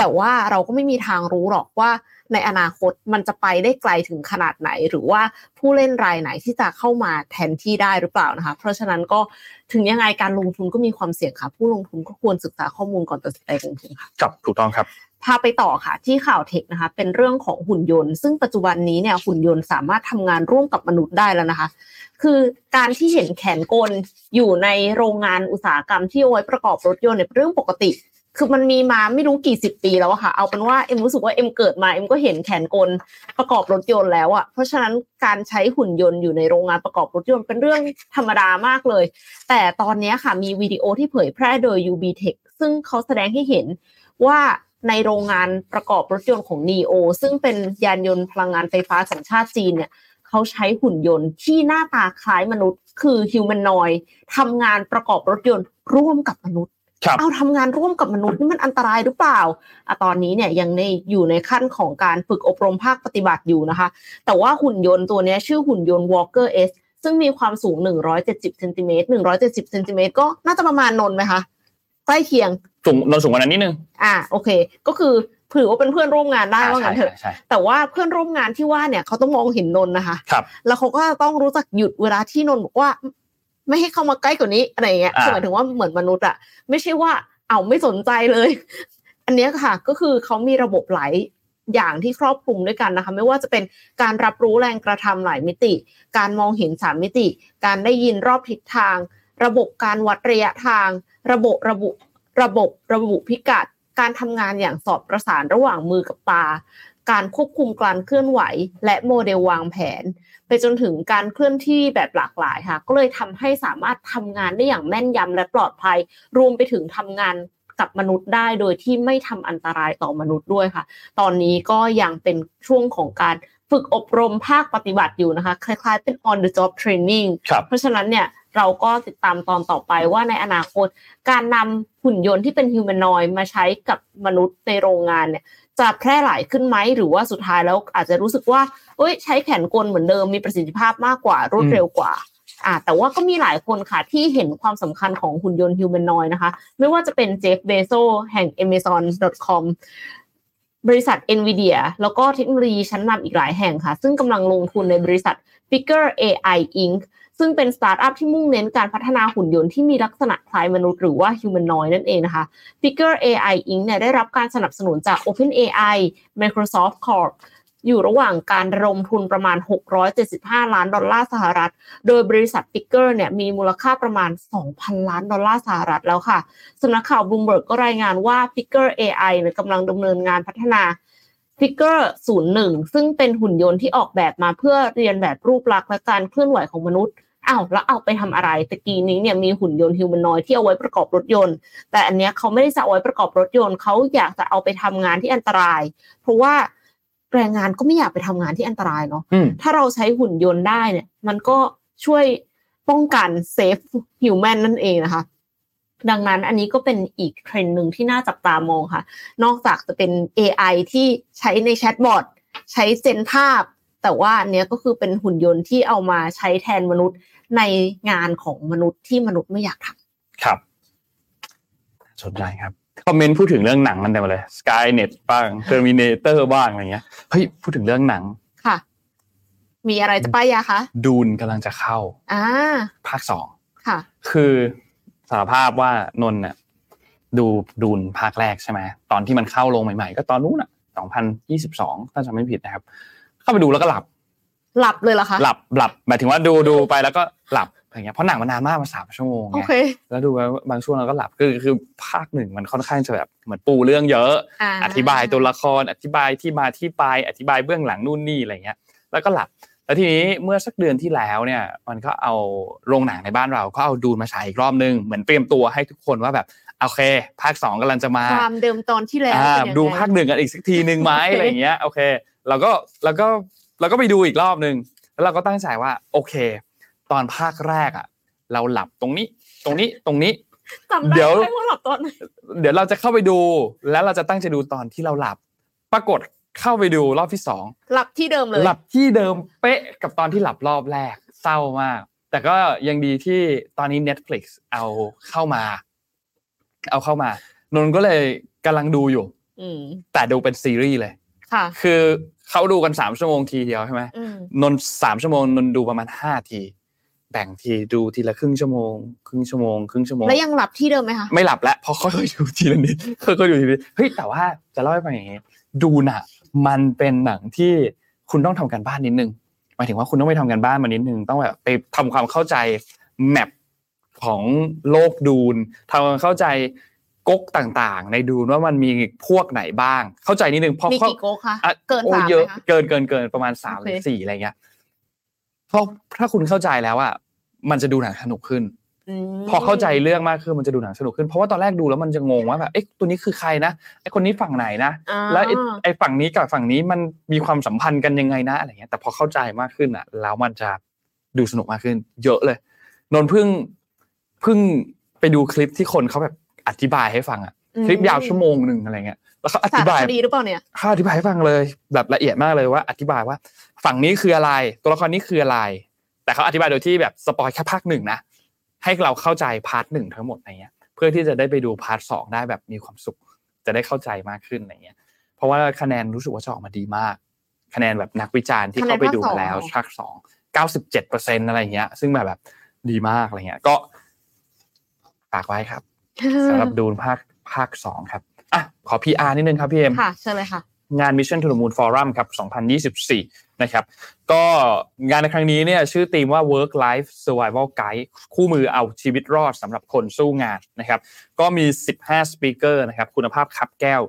แต่ว่าเราก็ไม่มีทางรู้หรอกว่าในอนาคตมันจะไปได้ไกลถึงขนาดไหน หรือว่าผู้เล่นรายไหนที่จะเข้ามาแทนที่ได้หรือเปล่านะคะ เพราะฉะนั้นก็ถึงยังไงการลงทุนก็มีความเสี่ยงค่ะ ผู้ลงทุนก็ควรศึกษาข้อมูลก่อนตัดสินใจลงทุนค่ะครับถูกต้องครับพาไปต่อค่ะที่ข่าว tech นะคะเป็นเรื่องของหุ่นยนต์ ซึ่งปัจจุบันนี้เนี่ยหุ่นยนต์สามารถทำงานร่วมกับมนุษย์ได้แล้วนะคะ คือการที่เห็นแขนกลอยู่ในโรงงานอุตสาหกรรมที่เอาไว้ประกอบรถยนต์เนี่ยเป็นเรื่องปกติ คือมันมีมาไม่รู้กี่สิบปีแล้วอะค่ะ เอาเป็นว่าเอ็มรู้สึกว่าเอ็มเกิดมาเอ็มก็เห็นแขนกลประกอบรถยนต์แล้วอะเพราะฉะนั้นการใช้หุ่นยนต์อยู่ในโรงงานประกอบรถยนต์เป็นเรื่องธรรมดามากเลย แต่ตอนนี้ค่ะมีวิดีโอที่เผยแพร่โดย UBTECH ซึ่งเขาแสดงให้เห็นว่าในโรงงานประกอบรถยนต์ของ NEO ซึ่งเป็นยานยนต์พลังงานไฟฟ้าสัญชาติจีนเนี่ยเขาใช้หุ่นยนต์ที่หน้าตาคล้ายมนุษย์ คือฮิวแมนนอยทำงานประกอบรถยนต์ร่วมกับมนุษย์ เอาทำงานร่วมกับมนุษย์นี่มันอันตรายหรือเปล่าอะตอนนี้เนี่ยยังในอยู่ในขั้นของการฝึกอบรมภาคปฏิบัติอยู่นะคะ แต่ว่าหุ่นยนต์ตัวเนี้ยชื่อหุ่นยนต์ Walker S ซึ่งมีความสูง 170เซนติเมตร170เซนติเมตรก็น่าจะประมาณนนท์ไหมคะใกล้เคียงสูงเราสูงกว่านั้นนิดนึงอ่าโอเค ก็คือถือว่าเป็นเพื่อนร่วมงานได้อ่าว่าใช่งั้นเถใช่อะใช่แต่ว่าเพื่อนร่วมงานที่ว่าเนี่ยเขาต้องมองเห็นนนท์นะคะครับแล้วเขาก็ต้องรู้จักหยุดเวลาที่นนท์บอกว่า ไม่ให้เข้ามาใกล้กว่านี้อะไรอย่างเงี้ยอ่าคือหมายถึงว่าเหมือนมนุษย์อะไม่ใช่ว่าเอาไม่สนใจเลย อันเนี้ยค่ะ ก็คือเขามีระบบหลายอย่างที่ครอบคลุมด้วยกันนะคะ ไม่ว่าจะเป็นการรับรู้แรงกระทำหลายมิติ การมองเห็นสามมิติ การได้ยินรอบทิศทาง ระบบการวัดระยะทาง ระบบระบุระบบระบุพิกัด การทำงานอย่างสอดประสานระหว่างมือกับตา การควบคุมการเคลื่อนไหว และโมเดลวางแผน ไปจนถึงการเคลื่อนที่แบบหลากหลายค่ะ ก็เลยทำให้สามารถทำงานได้อย่างแม่นยำและปลอดภัย รวมไปถึงทำงานกับมนุษย์ได้โดยที่ไม่ทำอันตรายต่อมนุษย์ด้วยค่ะ ตอนนี้ก็ยังเป็นช่วงของการฝึกอบรมภาคปฏิบัติอยู่นะคะ คล้าย ๆ เป็น on the job training ครับเพราะฉะนั้นเนี่ยเราก็ติดตามตอนต่อไปว่าในอนาคต การนำหุ่นยนต์ที่เป็นฮิวแมนอยมาใช้กับมนุษย์ในโรงงานเนี่ย จะแพร่หลายขึ้นไหมหรือว่าสุดท้ายแล้วอาจจะรู้สึกว่าเอ้ยใช้แขนกลเหมือนเดิมมีประสิทธิภาพมากกว่ารวดเร็วกว่าอ่าแต่ว่าก็มีหลายคนค่ะที่เห็นความสำคัญของหุ่นยนต์ฮิวแมนอยนะคะ ไม่ว่าจะเป็นเจฟฟ์ เบโซสแห่ง Amazon.com บริษัท NVIDIA แล้วก็เทคโนโลยีชั้นนำอีกหลายแห่งค่ะ ซึ่งกำลังลงทุนในบริษัท Figure AI Inc. ซึ่งเป็นสตาร์ทอัพที่มุ่งเน้นการพัฒนาหุ่นยนต์ที่มีลักษณะคล้ายมนุษย์หรือว่า humanoid นั่นเองนะคะ Figure AI Inc. เนี่ยได้รับการสนับสนุนจาก OpenAI Microsoft Corp อยู่ระหว่างการระดมทุนประมาณ 675 ล้านดอลลาร์สหรัฐ โดยบริษัท Figure เนี่ยมีมูลค่าประมาณ 2,000 ล้านดอลลาร์สหรัฐแล้วค่ะสำนักข่าว Bloomberg ก็รายงานว่า Figure AI เนี่ยกำลังดำเนินงานพัฒนา Figure 01 ซึ่งเป็นหุ่นยนต์ที่ออกแบบมาเพื่อเรียนแบบรูปลักษณ์และการเคลื่อนไหวของมนุษย์ อ้าวแล้วเอาไปทำอะไรตะกี้นี้เนี่ยมีหุ่นยนต์ฮิวแมนอยที่เอาไว้ประกอบรถยนต์ แต่อันเนี้ยเขาไม่ได้จะเอาไว้ประกอบรถยนต์เขาอยากจะเอาไปทำงานที่อันตราย เพราะว่าแรงงานก็ไม่อยากไปทำงานที่อันตรายเนาะอืมถ้าเราใช้หุ่นยนต์ได้เนี่ย มันก็ช่วยป้องกันเซฟฮิวแมนนั่นเองนะคะดังนั้นอันนี้ก็เป็นอีกเทรนด์หนึ่งที่น่าจับตามองค่ะ นอกจากจะเป็น AI ที่ใช้ในแชทบอทใช้เซนภาพ แต่ว่าอันเนี้ยก็คือเป็นหุ่นยนต์ที่เอามาใช้แทนมนุษย์ ในงานของมนุษย์ที่มนุษย์ไม่อยากทำครับสนใจครับคอมเมนต์พูดถึงเรื่องหนังกันเต็มเลย Skynet บ้าง Terminator บ้างอะไรเงี้ยเฮ้ยพูดถึงเรื่องหนังค่ะ มีอะไรจะป้ายยาคะดูนกำลังจะเข้าอ่าภาคสองค่ะ คือสารภาพว่านนท์น่ะดูดูนภาคแรกใช่ไหมตอนที่มันเข้าลงใหม่ ๆ ก็ตอนนู้นอะ2022ถ้าจำไม่ผิดนะครับ เข้าไปดูแล้วก็หลับ หลับเลยเหรอคะหลับหลับหมายถึงว่าดูดูไปแล้วก็หลับอะไรเงี้ยเพราะหนังมันนานมากมันสามชั่วโมงโอไงเคแล้วดูแล้วบางช่วงเราก็หลับคือคือภาคหนึ่งมันค่อนข้างจะแบบเหมือนปูเรื่องเยอะอ่าอธิบายตัวละครอธิบายที่มาที่ไปอธิบายเบื้องหลังนู่นนี่อะไรเงี้ย แล้วก็หลับแล้วทีนี้เมื่อสักเดือนที่แล้วเนี่ย มันก็เอาโรงหนังในบ้านเราก็เอาดูนมาฉายอีกรอบนึงเหมือนเตรียมตัวให้ทุกคนว่าแบบโอเค ภาคสองกำลังจะมาความเดิมตอนที่แล้วอ่าเป็นยังไงดูภาคหนึ่งกันอีกสักทีหนึ่งไหมโอเคอะไรอย่างเงี้ยโอเคเราก็เราก็ เราก็ไปดูอีกรอบหนึ่งแล้วเราก็ตั้งใจว่า โอเค ตอนภาคแรกอะ เราหลับตรงนี้ ตรงนี้ตรงนี้จำได้เดี๋ยวไหมว่าหลับตอนไหนเดี๋ยวเราจะเข้าไปดู แล้วเราจะตั้งใจดูตอนที่เราหลับ ปรากฏเข้าไปดูรอบที่สองหลับที่เดิมเลย หลับที่เดิมเป๊ะกับตอนที่หลับรอบแรกเศร้ามาก แต่ก็ยังดีที่ตอนนี้ Netflix เอาเข้ามา เอาเข้ามานนท์ก็เลยกำลังดูอยู่อืมแต่ดูเป็นซีรีส์เลย ค่ะ คือ เขาดูกันสามชั่วโมงทีเดียวใช่ไหมอืมนนท์สามชั่วโมงนนท์ดูประมาณห้าทีแบ่งทีดูทีละครึ่งชั่วโมงครึ่งชั่วโมงครึ่งชั่วโมงแล้วยังหลับที่เดิมไหมคะไม่หลับแล้วเพราะค่อยๆดูทีละนิดค่อยๆดูทีละนิดเฮ้ยแต่ว่าจะเล่าให้ฟังอย่างนี้ดูน่ะ มันเป็นหนังที่คุณต้องทำการบ้านนิดนึงหมายถึงว่าคุณต้องไปทำการบ้านมานิดนึงต้องแบบไปทำความเข้าใจแมปของโลกดูนทำความเข้าใจ ก๊กต่างๆ ในดูนว่ามันมีพวกไหนบ้าง เข้าใจนิดนึงเพราะมีเขากี่โก๊กคะอะเกินโอ้สามไหมเยอะคะเกินเกินเกินประมาณสามหรือโอเคสี่อะไรเงี้ยเพราะถ้าคุณเข้าใจแล้วอะมันจะดูหนังสนุกขึ้นมพอเข้าใจเรื่องมากขึ้นมันจะดูหนังสนุกขึ้น เพราะว่าตอนแรกดูแล้วมันจะงงว่าแบบเอ๊ะตัวนี้คือใครนะไอ้คนนี้ฝั่งไหนนะอ่าแล้วไอ้ไอ้ฝั่งนี้กับฝั่งนี้มันมีความสัมพันธ์กันยังไงนะอะไรเงี้ยแต่พอเข้าใจมากขึ้นอะแล้วมันจะดูสนุกมากขึ้น เยอะเลย นนท์เพิ่งเพิ่งไปดูคลิปที่คนเขาแบบ อธิบายให้ฟังอะอืมคลิปยาวชั่วโมงหนึ่งอะไรเงี้ยแล้วเขาอสาธิรบายคดีหรือเปล่าเนี่ยเขาอธิบายให้ฟังเลยแบบละเอียดมากเลยว่า อธิบายว่า ฝั่งนี้คืออะไร ตัวละครนี้คืออะไร แต่เขาอธิบายโดยที่แบบ spoil แค่ภาคหนึ่งนะให้เราเข้าใจ part หนึ่งทั้งหมดอะไรเงี้ยเพื่อที่จะได้ไปดู part สองได้แบบมีความสุข จะได้เข้าใจมากขึ้นอะไรเงี้ย เพราะว่าคะแนนรู้สึกว่าจะออกมาดีมาก คะแนนแบบนักวิจารณ์ที่เข้าไปดูมาแล้วคะแนนภาคสองภาคสองเก้าสิบเจ็ดเปอร์เซ็นอะไรเงี้ย ซึ่งแบบแบบดีมากอะไรเงี้ย ก็ฝากไว้ครับ สำหรับดูภาคภาคสองครับอะขอ PR นิดนึงครับพี่เอ็มค่ะเชิญเลยค่ะงาน Mission to the Moon Forum ครับ 2024 นะครับ ก็งานในครั้งนี้เนี่ยชื่อธีมว่า Work Life Survival Guide คู่มือเอาชีวิตรอดสำหรับคนสู้งานนะครับ ก็มี 15 speaker นะครับ คุณภาพคับแก้ว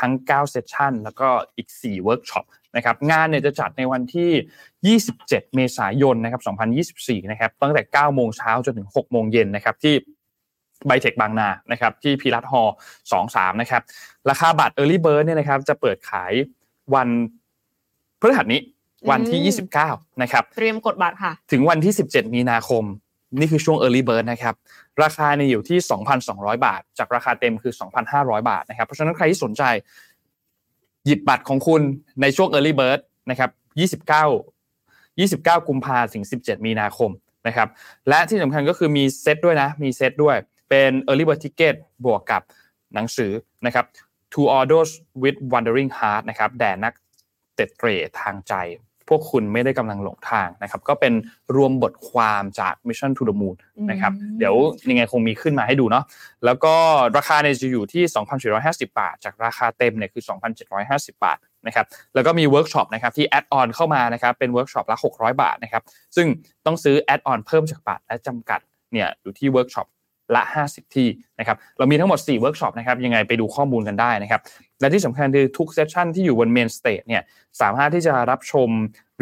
ทั้ง 9 session แล้วก็อีก 4 เวิร์กช็อปนะครับ งานเนี่ยจะจัดในวันที่่ 27 เมษายนนะครับ 2024 นะครับ ตั้งแต่ 9 โมงเช้าจนถึง 6 โมงเย็นนะครับที่ ไบเทคบางนานะครับที่พีรัตฮอลสองสามนะครับราคาบัตร Early Bird เนี่ยนะครับจะเปิดขายวันพฤหัสนี้วันที่อืม29 นะครับ เตรียมกดบัตรค่ะ ถึงวันที่ 17 มีนาคม นี่คือช่วง Early Bird นะครับ ราคาเนี่ยอยู่ที่ 2,200 บาท จากราคาเต็มคือ 2,500 บาทนะครับ เพราะฉะนั้นใครที่สนใจ หยิบบัตรของคุณในช่วง Early Bird นะครับ 29 29 กุมภาถึง 17 มีนาคมนะครับ และที่สำคัญก็คือมีเซตด้วยนะ มีเซตด้วย เป็น Early Bird Ticket บวกกับหนังสือนะครับ Two Orders with Wandering Heart นะครับแด่นักเต็ดเตร่ทางใจ พวกคุณไม่ได้กำลังหลงทางนะครับ ก็เป็นรวมบทความจาก Mission to the Moon นะครับอืมเดี๋ยวยังไงคงมีขึ้นมาให้ดูเนาะแล้วก็ราคาเนี่ยจะอยู่ที่ 2,450 บาท จากราคาเต็มเนี่ยคือ 2,750 บาทนะครับแล้วก็มีเวิร์กช็อปนะครับที่ add-on เข้ามานะครับเป็นเวิร์กช็อปละ600 บาทนะครับซึ่งต้องซื้อ add-on เพิ่มจากบัตรและจำกัดเนี่ยอยู่ที่เวิร์กช็อป ละ 50 ที่นะครับเรามีทั้งหมด 4 เวิร์กช็อปนะครับยังไงไปดูข้อมูลกันได้นะครับและที่สำคัญคือทุก session ที่อยู่บน main stage เนี่ยสามารถที่จะรับชม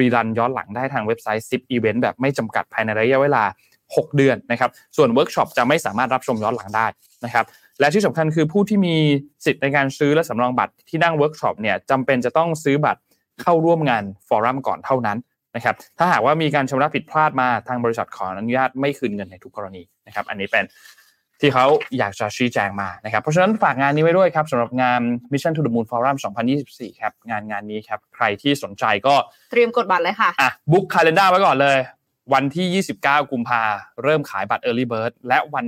rerun ย้อนหลังได้ทางเว็บไซต์ Zipevent แบบไม่จำกัดภายในระยะเวลา 6 เดือนนะครับส่วนเวิร์กช็อปจะไม่สามารถรับชมย้อนหลังได้นะครับและที่สำคัญคือผู้ที่มีสิทธิ์ในการซื้อและสำรองบัตรที่นั่งเวิร์กช็อปเนี่ยจำเป็นจะต้องซื้อบัตรเข้าร่วมงานฟอรัมก่อนเท่านั้นนะครับถ้าหากว่ามีการชำระผิดพลาดมาทางบริษัทขออนุญาตไม่คืนเงินในทุกกรณีนะครับอันนี้เป็น ที่เขาอยากจะชี้แจงมานะครับเพราะฉะนั้นฝากงานนี้ไว้ด้วยครับสำหรับงาน Mission to the Moon Forum 2024 ครับงานงานนี้ครับใครที่สนใจก็เตรียมกดบัตรเลยค่ะอะ book calendar ไว้ก่อนเลย วันที่ 29 กุมภาเริ่มขายบัตร Early Bird และวัน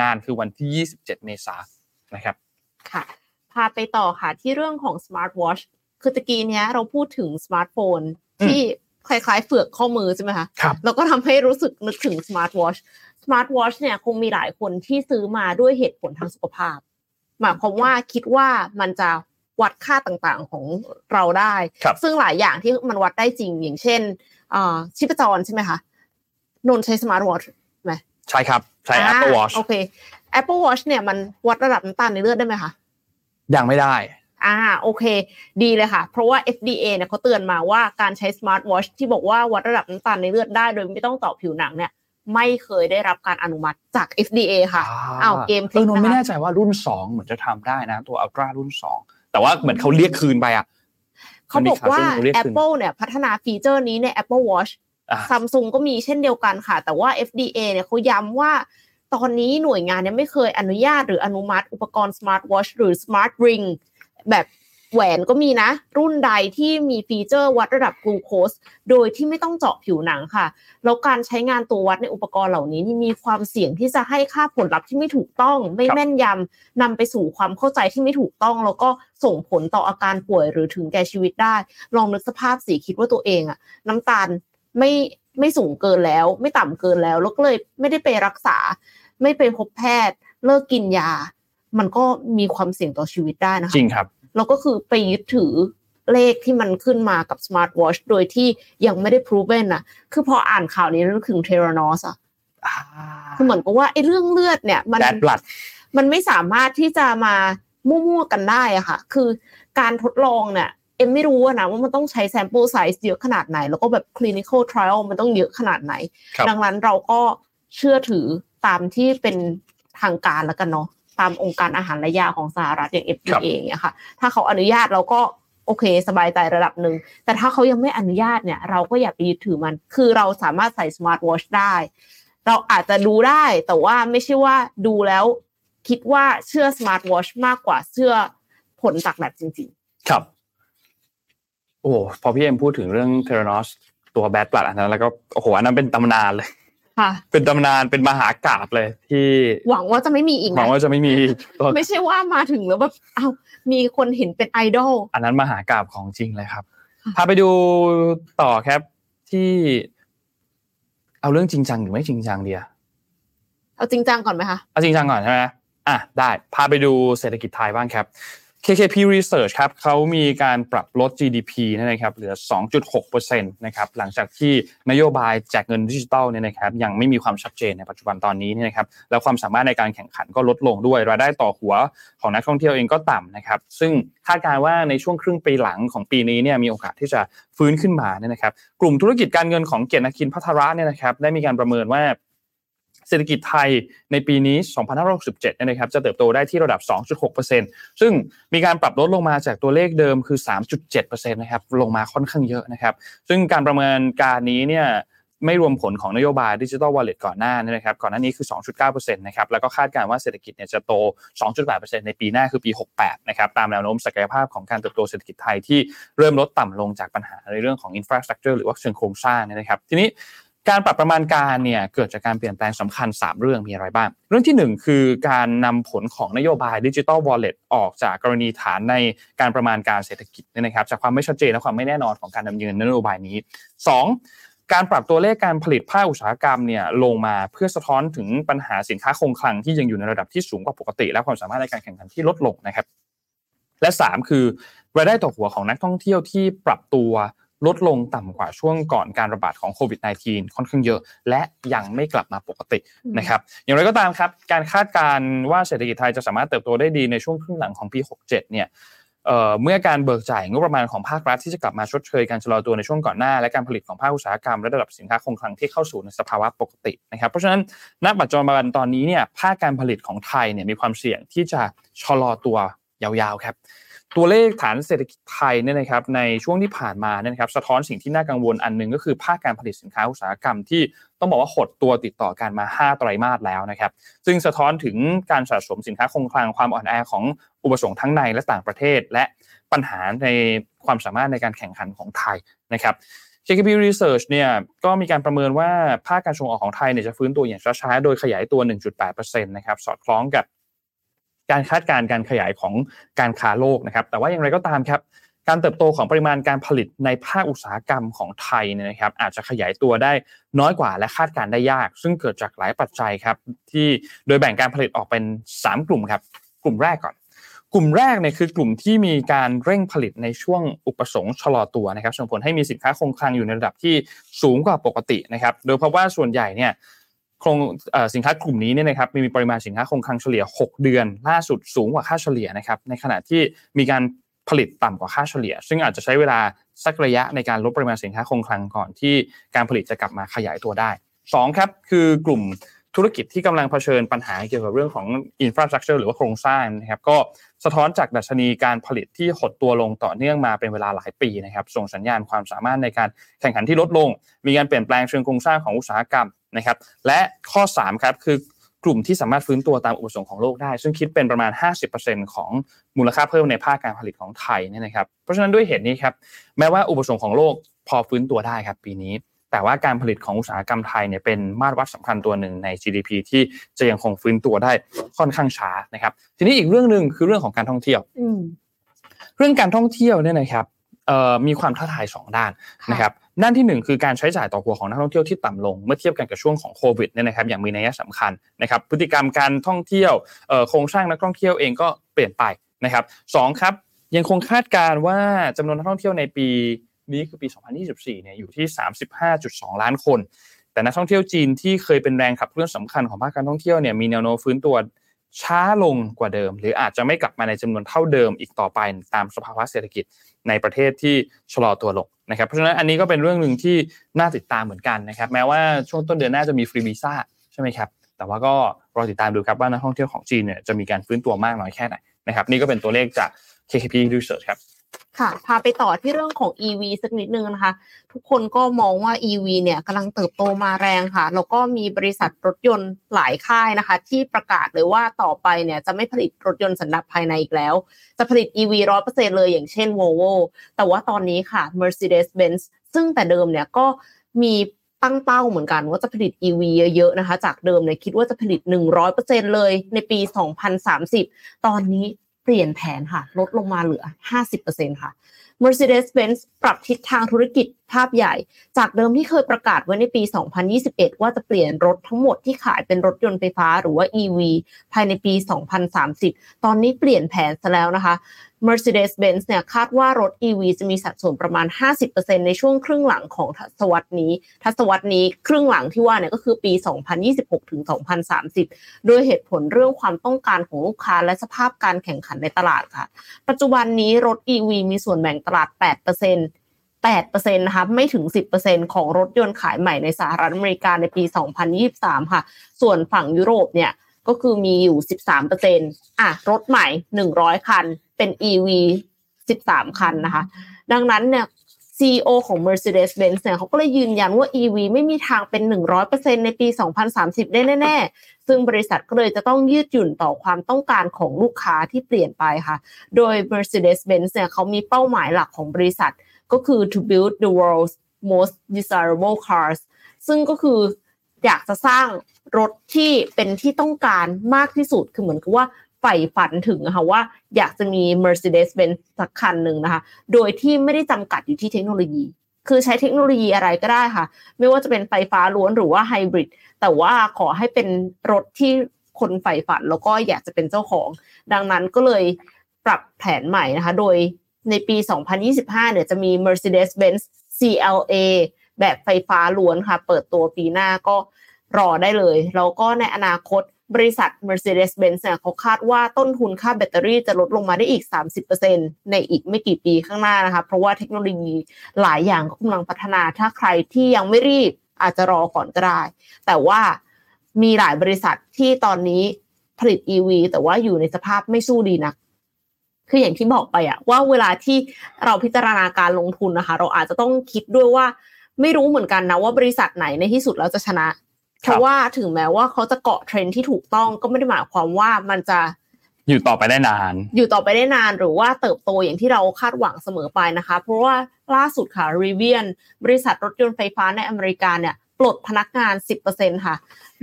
งานคือวันที่ 27 เมษายนนะครับค่ะพาไปต่อค่ะที่เรื่องของ smart watch คือตะกี้เนี้ยเราพูดถึงสมาร์ทโฟนอืมที่ คล้ายๆเฝือกข้อมือใช่ไหมคะครับแล้วก็ทำให้รู้สึกนึกถึงสมาร์ทวอชสมาร์ทวอชเนี่ยคงมีหลายคนที่ซื้อมาด้วยเหตุผลทางสุขภาพ หมายความว่าคิดว่ามันจะวัดค่าต่างๆของเราได้ครับซึ่งหลายอย่างที่มันวัดได้จริงอย่างเช่นอ่าชีพจรใช่ไหมคะนนท์ใช้สมาร์ทวอชไหมใช่ครับ ใช้อ่า Apple Watch โอเค Apple Watch เนี่ยมันวัดระดับน้ำตาลในเลือดได้ไหมคะยังไม่ได้ อ่าโอเค ดีเลยค่ะ เพราะว่า FDA เนี่ยเขาเตือนมาว่าการใช้สมาร์ทวอชที่บอกว่าวัดระดับน้ำตาลในเลือดได้ โดยไม่ต้องเจาะผิวหนังเนี่ยไม่เคยได้รับการอนุมัติจาก FDA ค่ะอ้าวเกมพเอลิอกนนท์ไม่นะแน่คะใจว่ารุ่นสองเหมือนจะทำได้นะ ตัวอัลตร้ารุ่นสองแต่ว่าเหมือนเขาเรียกคืนไปอะเขาบอกว่ามันมีข่าวเรื่องเรียกคืน Apple เนี่ยพัฒนาฟีเจอร์นี้ใน Apple Watch อะซัมซุงก็มีเช่นเดียวกันค่ะ แต่ว่า FDA เนี่ยเขาย้ำว่าตอนนี้หน่วยงานเนี่ยไม่เคยอนุญาตหรืออนุมัติอุปกรณ์ Smart Watch หรือ Smart Ring แบบแหวนก็มีนะ รุ่นใดที่มีฟีเจอร์วัดระดับกลูโคสโดยที่ไม่ต้องเจาะผิวหนังค่ะ แล้วการใช้งานตัววัดในอุปกรณ์เหล่านี้นี่มีความเสี่ยงที่จะให้ค่าผลลัพธ์ที่ไม่ถูกต้อง ไม่แม่นยำนำไปสู่ความเข้าใจที่ไม่ถูกต้อง แล้วก็ส่งผลต่ออาการป่วยหรือถึงแก่ชีวิตได้ ลองนึกสภาพสิคิดว่าตัวเองอะน้ำตาลไม่ไม่สูงเกินแล้ว ไม่ต่ำเกินแล้วแล้วก็เลยไม่ได้ไปรักษา ไม่ไปพบแพทย์ เลิกกินยา มันก็มีความเสี่ยงต่อชีวิตได้นะคะจริงครับแล้วก็คือไปยึดถือเลขที่มันขึ้นมากับสมาร์ทวอชโดยที่ยังไม่ได้ proven อะคือพออ่านข่าวนี้นึกถึงเทรานอสอะคือเหมือนกับว่าไอ้เรื่องเลือดเนี่ย มันแบดบลัดมันไม่สามารถที่จะมามั่วๆกันได้อะค่ะ คือการทดลองเนี่ยเอ็มไม่รู้อะนะว่ามันต้องใช้ sample size เยอะขนาดไหน แล้วก็แบบ clinical trial มันต้องเยอะขนาดไหนครับดังนั้นเราก็เชื่อถือตามที่เป็นทางการแล้วกันเนาะ ตามองค์การอาหารและยาของสหรัฐอย่าง FDA อย่างเงี้ยค่ะ ถ้าเขาอนุญาตเราก็โอเค สบายใจระดับหนึ่ง แต่ถ้าเขายังไม่อนุญาตเนี่ย เราก็อย่าไปยึดถือมัน คือเราสามารถใส่สมาร์ทวอชได้ เราอาจจะดูได้ แต่ว่าไม่ใช่ว่าดูแล้ว คิดว่าเชื่อสมาร์ทวอชมากกว่าเชื่อผลจากแบบจริงครับ โอ้พอพี่เอ็มพูดถึงเรื่อง Theranos ตัว Bad Blood อันนั้นแล้วก็โอ้โหอันนั้นเป็นตำนานเลยๆค่ะ เป็นตำนานเป็นมหากาบเลย ที่หวังว่าจะไม่มีอีกหวังนะว่าจะไม่มีตัวไม่ใช่ว่ามาถึงแล้วแบบเอ้ามีคนเห็นเป็นไอดอลอันนั้นมหากาบของจริงเลยครับค่ะพาไปดูต่อครับที่ เอาเรื่องจริงจังหรือไม่จริงจังเดียเอาจริงจังก่อนไหมคะเอาจริงจังก่อนใช่ไหมอะได้พาไปดูเศรษฐกิจไทยบ้างครับ KKP Research ครับเขามีการปรับลด GDP นะครับเหลือ 2.6%นะครับหลังจากที่นโยบายแจกเงินดิจิทัลเนี่ยนะครับยังไม่มีความชัดเจนในปัจจุบันตอนนี้เนี่ยนะครับแล้วความสามารถในการแข่งขันก็ลดลงด้วยรายได้ต่อหัวของนักท่องเที่ยวเองก็ต่ำนะครับซึ่งคาดการณ์ว่าในช่วงครึ่งปีหลังของปีนี้เนี่ยมีโอกาสที่จะฟื้นขึ้นมาเนี่ยนะครับกลุ่มธุรกิจการเงินของเกียรตินาคินพัทระเนี่ยนะครับได้มีการประเมินว่า เศรษฐกิจไทยในปีนี้ 2567เนี่ยนะครับ จะเติบโตได้ที่ระดับ 2.6%ซึ่งมีการปรับลดลงมาจากตัวเลขเดิมคือ 3.7%นะครับ ลงมาค่อนข้างเยอะนะครับ ซึ่งการประเมินการนี้เนี่ยไม่รวมผลของนโยบายดิจิ t a ลวอลเล็ตก่อนหน้านี่นะครับ ก่อนหน้านี้คือ 2.9%นะครับ แล้วก็คาดการณ์ว่าเศรษฐกิจเนี่ยจะโต 2.8%ในปีหน้าคือปี 68 นะครับ ตามแนวโน้มศักยภาพของการเติบโตเศรษฐกิจไทยที่เริ่มลดต่ำลงจากปัญหาในเรื่องของ infrastructure หรือว่าเชิงโครงสร้างนะครับ ทีนี้ การปรับประมาณการเนี่ยเกิดจากการเปลี่ยนแปลงสำคัญ 3 เรื่องมีอะไรบ้าง เรื่องที่ 1 คือการนำผลของนโยบายดิจิ t a ลวอลเล็ตออกจากกรณีฐานในการประมาณการเศรษฐกิจเนี่ยนะครับ จากความไม่ชัดเจนและความไม่แน่นอนของการดำเนินนโยบายนี้ 2. การปรับตัวเลขการผลิตภาคอุตสาหกรรมเนี่ยลงมาเพื่อสะท้อนถึงปัญหาสินค้าคงคลังที่ยังอยู่ในระดับที่สูงกว่าปกติ และความสามารถในการแข่งขันที่ลดลงนะครับ และ 3 คือรายได้ต่อหัวของนักท่องเที่ยวที่ปรับตัว ลดลงต่ำกว่าช่วงก่อนการระบาดของโควิด -19 ค่อนข้างเยอะ และยังไม่กลับมาปกตินะครับอย่างไรก็ตามครับ การคาดการณ์ว่าเศรษฐกิจไทยจะสามารถเติบโตได้ดีในช่วงครึ่งหลังของปี 67 เนี่ยเอ่อเมื่อการเบิกจ่ายงบประมาณของภาครัฐที่จะกลับมาชดเชยการชะลอตัวในช่วงก่อนหน้า และการผลิตของภาคอุตสาหกรรมและระดับสินค้าคงคลังที่เข้าสู่ในสภาวะปกตินะครับเพราะฉะนั้นณปัจจุบันตอนนี้เนี่ยภาคการผลิตของไทยเนี่ยมีความเสี่ยงที่จะชะลอตัวยาวๆครับ ตัวเลขฐานเศรษฐกิจไทยเนี่ยนะครับในช่วงที่ผ่านมาเนี่ยนะครับสะท้อนสิ่งที่น่ากังวลอันหนึ่งก็คือภาคการผลิตสินค้าอุตสาหกรรมที่ต้องบอกว่าหดตัวติดต่อกันมา 5 ไตรมาสแล้วนะครับซึ่งสะท้อนถึงการสะสมสินค้าคงคลังความอ่อนแอของอุปสงค์ทั้งในและต่างประเทศ และปัญหาในความสามารถในการแข่งขันของไทยนะครับ JKP Research เนี่ยก็มีการประเมินว่าภาคการส่งออกของไทยเนี่ยจะฟื้นตัวอย่างช้าๆ โดยขยายตัว 1.8%นะครับสอดคล้องกับ การคาดการณ์การขยายของการค้าโลกนะครับ แต่ว่าอย่างไรก็ตามครับการเติบโตของปริมาณการผลิตในภาคอุตสาหกรรมของไทยเนี่ยนะครับอาจจะขยายตัวได้น้อยกว่าและคาดการณ์ได้ยาก ซึ่งเกิดจากหลายปัจจัยครับที่โดยแบ่งการผลิตออกเป็น 3 กลุ่มครับกลุ่มแรกก่อน กลุ่มแรกเนี่ยคือกลุ่มที่มีการเร่งผลิตในช่วงอุปสงค์ชะลอตัวนะครับส่งผลให้มีสินค้าคงคลังอยู่ในระดับที่สูงกว่าปกตินะครับโดยเพราะว่าส่วนใหญ่เนี่ย โครงสินค้ากลุ่มนี้เนี่ยนะครับมีปริมาณสินค้าคงคลังเฉลี่ย 6 เดือน ล่าสุดสูงกว่าค่าเฉลี่ยนะครับในขณะที่มีการผลิตต่ำกว่าค่าเฉลี่ย ซึ่งอาจจะใช้เวลาสักระยะในการลดปริมาณสินค้าคงคลังก่อนที่การผลิตจะกลับมาขยายตัวได้สองครับคือกลุ่มธุรกิจที่กำลังเผชิญปัญหาเกี่ยวกับเรื่องของอินฟราสตรักเจอร์หรือว่าโครงสร้างนะครับก็สะท้อนจากดัชนีการผลิตที่หดตัวลงต่อเนื่องมาเป็นเวลาหลายปีนะครับส่งสัญญาณความสามารถในการแข่งขันที่ลดลง มีการเปลี่ยนแปลงเชิงโครงสร้างของอุตสาหกรรม นะครับและข้อ3ครับคือกลุ่มที่สามารถฟื้นตัวตามอุปสงค์ของโลกได้ ซึ่งคิดเป็นประมาณ 50%ของมูลค่าเพิ่มในภาคการผลิตของไทยเนี่ยนะครับเพราะฉะนั้นด้วยเหตุนี้ครับแม้ว่าอุปสงค์ของโลกพอฟื้นตัวได้ครับปีนี้ แต่ว่าการผลิตของอุตสาหกรรมไทยเนี่ยเป็นมาตรวัดสำคัญตัวหนึ่งใน GDP ที่จะยังคงฟื้นตัวได้ค่อนข้างช้านะครับ ทีนี้อีกเรื่องหนึ่งคือเรื่องของการท่องเที่ยวเรื่องการท่องเที่ยวเนี่ยนะครับมีความท้าทาย 2 ด้านนะครับ ด้านที่ 1 คือการใช้จ่ายต่อหัวของนักท่องเที่ยวที่ต่ำลงเมื่อเทียบกันกับช่วงของโควิดเนี่ยนะครับอย่างมีนัยสำคัญนะครับพฤติกรรมการท่องเที่ยวโครงสร้างนักท่องเที่ยวเองก็เปลี่ยนไปนะครับสครับยังคงคาดการว่าจำนวนนักท่องเที่ยวในปีนี้คือปี 2024 เนี่ยอยู่ที่ 35.2 ล้านคน แต่นักท่องเที่ยวจีนที่เคยเป็นแรงขับเคลื่อนสำคัญของภาคการท่องเที่ยวเนี่ยมีแนวโน้มฟื้นตัว ช้าลงกว่าเดิม หรืออาจจะไม่กลับมาในจำนวนเท่าเดิมอีกต่อไปตามสภาวะเศรษฐกิจในประเทศที่ชะลอตัวลงนะครับเพราะฉะนั้นอันนี้ก็เป็นเรื่องหนึ่งที่น่าติดตามเหมือนกันนะครับแม้ว่าช่วงต้นเดือนหน้าจะมีฟรีวีซ่าใช่ไหมครับแต่ว่าก็รอติดตามดูครับว่านักท่องเที่ยวของจีนเนี่ยจะมีการฟื้นตัวมากน้อยแค่ไหนนะครับนี่ก็เป็นตัวเลขจาก KKP Research ครับ ค่ะ พาไปต่อที่เรื่องของ EV สักนิดนึงนะคะ ทุกคนก็มองว่า EV เนี่ยกำลังเติบโตมาแรงค่ะ แล้วก็มีบริษัทรถยนต์หลายค่ายนะคะ ที่ประกาศเลยว่าต่อไปเนี่ยจะไม่ผลิตรถยนต์สันดาปภายในอีกแล้ว จะผลิต EV ร้อยเปอร์เซ็นเลยอย่างเช่น Volvo แต่ว่าตอนนี้ค่ะ Mercedes-Benz ซึ่งแต่เดิมเนี่ยก็มีตั้งเป้าเหมือนกันว่าจะผลิต EV เยอะๆนะคะ จากเดิมเนี่ยคิดว่าจะผลิต 100%เลยในปี 2030 ตอนนี้ ปลี่ยนแผนค่ะ ลดลงมาเหลือ 50%ค่ะ Mercedes-Benz ปรับทิศทางธุรกิจ ภาพใหญ่ จากเดิมที่เคยประกาศไว้ในปี 2021 ว่าจะเปลี่ยนรถทั้งหมดที่ขายเป็นรถยนต์ไฟฟ้าหรือว่า EV ภายในปี 2030 ตอนนี้เปลี่ยนแผนซะแล้วนะคะ Mercedes-Benz เนี่ยคาดว่ารถ EV จะมีสัดส่วนประมาณ 50%ในช่วงครึ่งหลังของทศวรรษนี้ ทศวรรษนี้ครึ่งหลังที่ว่าเนี่ยก็คือปี 2026 ถึง 2030 โดยเหตุผลเรื่องความต้องการของลูกค้าและสภาพการแข่งขันในตลาดค่ะ ปัจจุบันนี้รถ EV มีส่วนแบ่งตลาด 8% 8%นะคะไม่ถึง 10%ของรถยนต์ขายใหม่ในสหรัฐอเมริกาในปี 2023 ค่ะ ส่วนฝั่งยุโรปเนี่ยก็คือมีอยู่ 13%อะรถใหม่ 100 คัน เป็น EV 13 คันนะคะ ดังนั้นเนี่ย CEO ของ Mercedes-Benz เนี่ยเขาก็เลยยืนยันว่า EV ไม่มีทางเป็น 100%ในปี 2030 ได้แน่ ๆ ซึ่งบริษัทก็เลยจะต้องยืดหยุ่นต่อความต้องการของลูกค้าที่เปลี่ยนไปค่ะ โดย Mercedes-Benz เนี่ยเขามีเป้าหมายหลักของบริษัท ก็คือ to build the world's most desirable cars ซึ่งก็คืออยากจะสร้างรถที่เป็นที่ต้องการมากที่สุดคือเหมือนกับว่าใฝ่ฝันถึงนะคะว่าอยากจะมี Mercedes-Benz สักคันหนึ่งนะคะ โดยที่ไม่ได้จำกัดอยู่ที่เทคโนโลยี คือใช้เทคโนโลยีอะไรก็ได้ค่ะ ไม่ว่าจะเป็นไฟฟ้าล้วนหรือว่าไฮบริดแต่ว่าขอให้เป็นรถที่คนใฝ่ฝันแล้วก็อยากจะเป็นเจ้าของ ดังนั้นก็เลยปรับแผนใหม่นะคะ โดย ในปี 2025 เนี่ยจะมี Mercedes-Benz CLA แบบไฟฟ้าล้วนค่ะ เปิดตัวปีหน้าก็รอได้เลย แล้วก็ในอนาคตบริษัท Mercedes-Benz เนี่ยเขาคาดว่าต้นทุนค่าแบตเตอรี่จะลดลงมาได้อีก 30%ในอีกไม่กี่ปีข้างหน้านะคะ เพราะว่าเทคโนโลยีหลายอย่างก็กำลังพัฒนา ถ้าใครที่ยังไม่รีบอาจจะรอก่อนก็ได้ แต่ว่ามีหลายบริษัทที่ตอนนี้ผลิต EV แต่ว่าอยู่ในสภาพไม่สู้ดีนัก คืออย่างที่บอกไปอะว่าเวลาที่เราพิจารณาการลงทุนนะคะ เราอาจจะต้องคิดด้วยว่า ไม่รู้เหมือนกันนะว่าบริษัทไหนในที่สุดแล้วจะชนะ เพราะว่าถึงแม้ว่าเขาจะเกาะเทรนที่ถูกต้องก็ไม่ได้หมายความว่ามันจะอยู่ต่อไปได้นาน อยู่ต่อไปได้นานหรือว่าเติบโตอย่างที่เราคาดหวังเสมอไปนะคะ เพราะว่าล่าสุดค่ะรีเวียนบริษัทรถยนต์ไฟฟ้าในอเมริกาเนี่ย ปลดพนักงาน 10%ค่ะ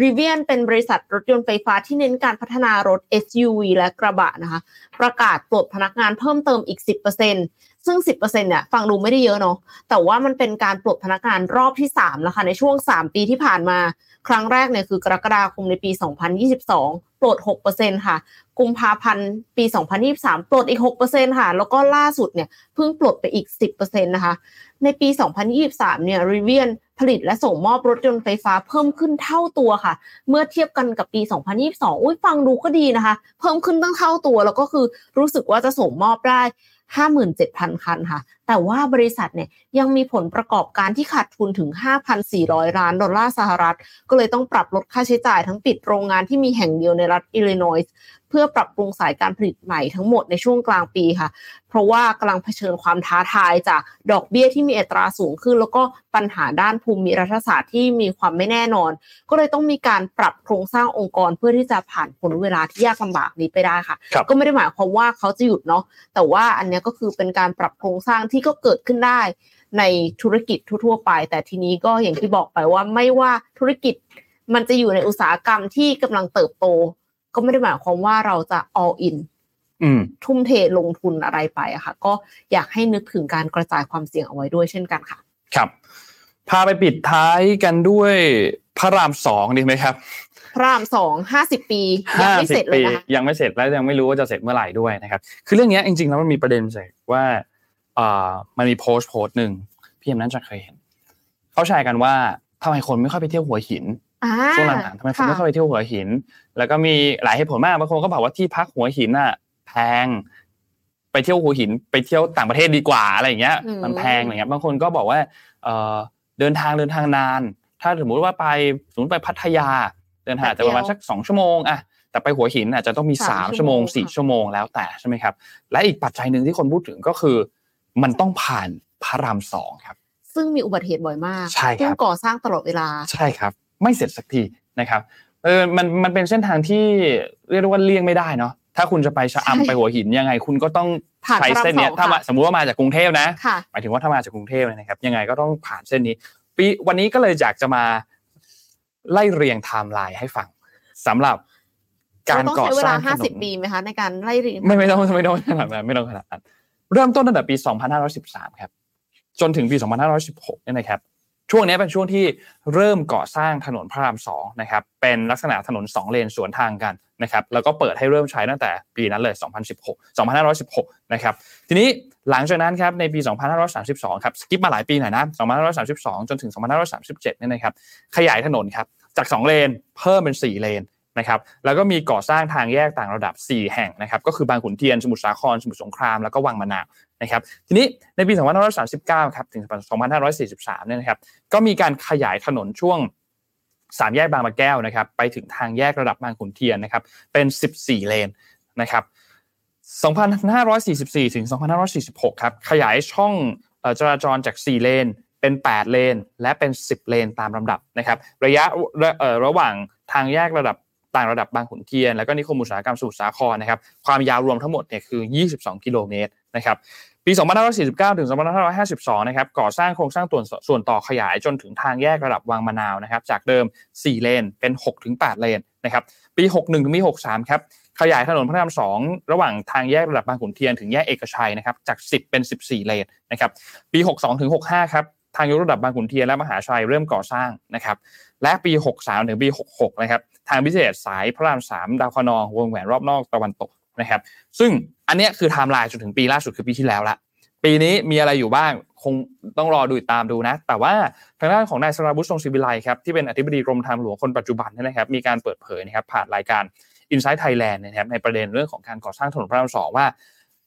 รีเวียนเป็นบริษัทรถยนต์ไฟฟ้าที่เน้นการพัฒนารถ SUV และกระบะนะคะ ประกาศปลดพนักงานเพิ่มเติมอีก 10% ซึ่ง 10%เนี่ยฟังดูไม่ได้เยอะเนาะแต่ว่ามันเป็นการปลดพนักงานรอบที่3แล้วค่ะในช่วง 3 ปีที่ผ่านมา ครั้งแรกเนี่ยคือกรกฎาคมในปี 2022 ปลด 6%ค่ะ กุมภาพันธ์ปี 2023 ปลดอีก 6%ค่ะ แล้วก็ล่าสุดเนี่ยเพิ่งปลดไปอีก 10%นะคะ ในปี 2023 เนี่ย Rivian ผลิตและส่งมอบรถยนต์ไฟฟ้าเพิ่มขึ้นเท่าตัวค่ะ เมื่อเทียบกันกับปี 2022 อุ้ยฟังดูก็ดีนะคะ เพิ่มขึ้นตั้งเท่าตัวแล้วก็คือรู้สึกว่าจะส่งมอบได้ 57,000 คันค่ะแต่ว่าบริษัทเนี่ยยังมีผลประกอบการที่ขาดทุนถึง 5,400 ล้านดอลลาร์สหรัฐ ก็เลยต้องปรับลดค่าใช้จ่ายทั้งปิดโรงงานที่มีแห่งเดียวในรัฐอิลลินอยส์เพื่อปรับปรุงสายการผลิตใหม่ทั้งหมดในช่วงกลางปีค่ะ เพราะว่ากำลังเผชิญความท้าทายจากดอกเบี้ยที่มีอัตราสูงขึ้น แล้วก็ปัญหาด้านภูมิรัฐศาสตร์ที่มีความไม่แน่นอน ก็เลยต้องมีการปรับโครงสร้างองค์กรเพื่อที่จะผ่านพ้นเวลาที่ยากลำบากนี้ไปได้ค่ะครับก็ไม่ได้หมายความว่าเขาจะหยุดเนาะแต่ว่าอันเนี้ยก็คือเป็นการปรับโครงสร้างที่ก็เกิดขึ้นได้ในธุรกิจทั่ว ๆ ไป แต่ทีนี้ก็อย่างที่บอกไปว่าไม่ว่าธุรกิจมันจะอยู่ในอุตสาหกรรมที่กำลังเติบโต ก็ไม่ได้หมายความว่าเราจะ all in อืมทุ่มเทลงทุนอะไรไปอะค่ะ ก็อยากให้นึกถึงการกระจายความเสี่ยงเอาไว้ด้วยเช่นกันค่ะ ครับ พาไปปิดท้ายกันด้วยพระรามสองดีไหมครับ พระรามสองห้าสิบปียังไม่เสร็จเลยนะคะยังไม่เสร็จแล้วยังไม่รู้ว่าจะเสร็จเมื่อไหร่ด้วยนะครับ คือเรื่องเนี้ยจริงๆแล้วมันมีประเด็นเสกว่าอ่า มันมีโพสต์โพสต์หนึ่งพี่เอ็มนั้นจะเคยเห็นเขาแชร์กันว่าทำไมคนไม่ค่อยไปเที่ยวหัวหินอ่าช่วงหลังๆทำไมคนไม่ค่อยไปเที่ยวหัวหิน แล้วก็มีหลายเหตุผลมากบางคนก็บอกว่าที่พักหัวหินน่ะแพง ไปเที่ยวหัวหิน ไปเที่ยวต่างประเทศดีกว่าอะไรอย่างเงี้ยอืมมันแพงอะไรเงี้ยบางคนก็บอกว่าเออเดินทางเดินทางนาน ถ้าสมมติว่าไปสมมติไปพัทยา เดินทางอาจจะประมาณสักสองชั่วโมงอะแต่ไปหัวหินอาจจะต้องมีสามชั่วโมงสี่ชั่วโมงแล้วแต่ใช่ไหมครับ และอีกปัจจัยหนึ่งที่คนพูดถึงก็คือ มันต้องผ่านพระรามสองครับ ซึ่งมีอุบัติเหตุบ่อยมากใช่ครับซึ่งก่อสร้างตลอดเวลาใช่ครับ ไม่เสร็จสักทีนะครับเออมันมันเป็นเส้นทางที่เรียกได้ว่าเลี่ยงไม่ได้เนาะถ้าคุณจะไปชะใช่อำไปหัวหินยังไง คุณก็ต้องผ่านใช้เส้นเนี้ยพระรามสองถ้ามาค่ะสมมุติว่ามาจากกรุงเทพนะค่ะหมายถึงว่าถ้ามาจากกรุงเทพเนี่ยนะครับ ยังไงก็ต้องผ่านเส้นนี้ ปีวันนี้ก็เลยอยากจะมาไล่เรียงไทม์ไลน์ให้ฟังสำหรับการเต้องก่อใช้เวสลาร้างถห้านสิบนปีไหมคะในการไล่เรียงไม่ไม่ต้องไม่ต้องขนาดนั้นไม่ต้องขนาดนั้น เริ่มต้นตั้งแต่ปี 2513 ครับ จนถึงปี 2516 เนี่ยนะครับ ช่วงนี้เป็นช่วงที่เริ่มก่อสร้างถนนพระรามสองนะครับ เป็นลักษณะถนนสองเลนสวนทางกันนะครับ แล้วก็เปิดให้เริ่มใช้ตั้งแต่ปีนั้นเลย 2016 2516 นะครับ ทีนี้หลังจากนั้นครับ ในปี 2532 ครับ สกิปมาหลายปีหน่อยนะ 2532 จนถึง 2537 เนี่ยนะครับ ขยายถนนครับ จาก 2 เลน เพิ่มเป็น 4 เลน นะครับแล้วก็มีก่อสร้างทางแยกต่างระดับ 4 แห่งนะครับก็คือบางขุนเทียนสมุทรสาครสมุทรสงครามแล้วก็วังมะนาวนะครับทีนี้ในปี 2539 ครับถึง 2543 เนี่ยนะครับก็มีการขยายถนนช่วงสามแยกบางปะแก้วนะครับไปถึงทางแยกระดับบางขุนเทียนนะครับเป็น 14 เลนนะครับ2544 ถึง 2546 ครับขยายช่องจราจรจาก 4 เลนเป็น 8 เลน และเป็น 10 เลนตามลำดับนะครับระยะระระหว่างทางแยกระดับ ต่างระดับบางขุนเทียน แล้วก็นิคมอุตสาหกรรมสมุทรสาครนะครับความยาวรวมทั้งหมดเนี่ยคือ 22 กิโลเมตรนะครับปี 2549 ถึง 2552 นะครับ ก่อสร้างโครงสร้างส่วนส่วนต่อขยายจนถึงทางแยกระดับวังมะนาวนะครับ จากเดิม 4 เลน เป็น6-8เลนนะครับ ปี 61 ถึงปี 63 ครับ ขยายถนนพระราม 2 ระหว่างทางแยกระดับบางขุนเทียน ถึงแยกเอกชัยนะครับ จาก 10 เป็น 14 เลนนะครับ ปี 62 ถึง 65 ครับ ทางยกระดับบางขุนเทียนและมหาชัยเริ่มก่อสร้างนะครับและปี 63 ถึงปี 66 นะครับทางพิเศษสายพระราม3ดาวคะนองวงแหวนรอบนอกตะวันตกนะครับซึ่งอันนี้คือไทม์ไลน์จนถึงปีล่าสุดคือปีที่แล้วละปีนี้มีอะไรอยู่บ้างคงต้องรอดูตามดูนะ แต่ว่าทางด้านของนายสราวุฒิทรงศิวิไลครับที่เป็นอธิบดีกรมทางหลวงคนปัจจุบันนะครับมีการเปิดเผยนะครับผ่านรายการ Inside Thailand นะครับในประเด็นเรื่องของการก่อสร้างถนนพระรามสองว่า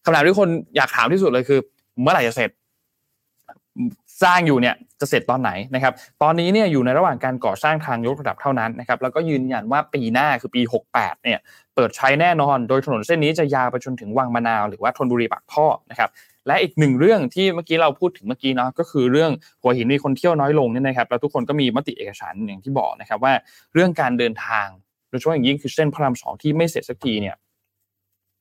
คำถามที่คนอยากถามที่สุดเลยคือ เมื่อไหร่จะเสร็จ สร้างอยู่เนี่ยจะเสร็จตอนไหนนะครับ ตอนนี้เนี่ยอยู่ในระหว่างการก่อสร้างทางยกระดับเท่านั้นนะครับ แล้วก็ยืนยันว่าปีหน้าคือปี 68 เนี่ยเปิดใช้แน่นอน โดยถนนเส้นนี้จะยาวไปจนถึงวังมะนาวหรือว่าธนบุรีปากท่อนะครับและอีกหนึ่งเรื่องที่เมื่อกี้เราพูดถึงเมื่อกี้เนาะก็คือเรื่องหัวหินมีคนเที่ยวน้อยลงเนี่ยนะครับแล้วทุกคนก็มีมติเอกฉันอย่างที่บอกนะครับว่าเรื่องการเดินทางโดยเฉพาะอย่างยิ่งคือเส้นพระรามสองที่ไม่เสร็จสักทีเนี่ย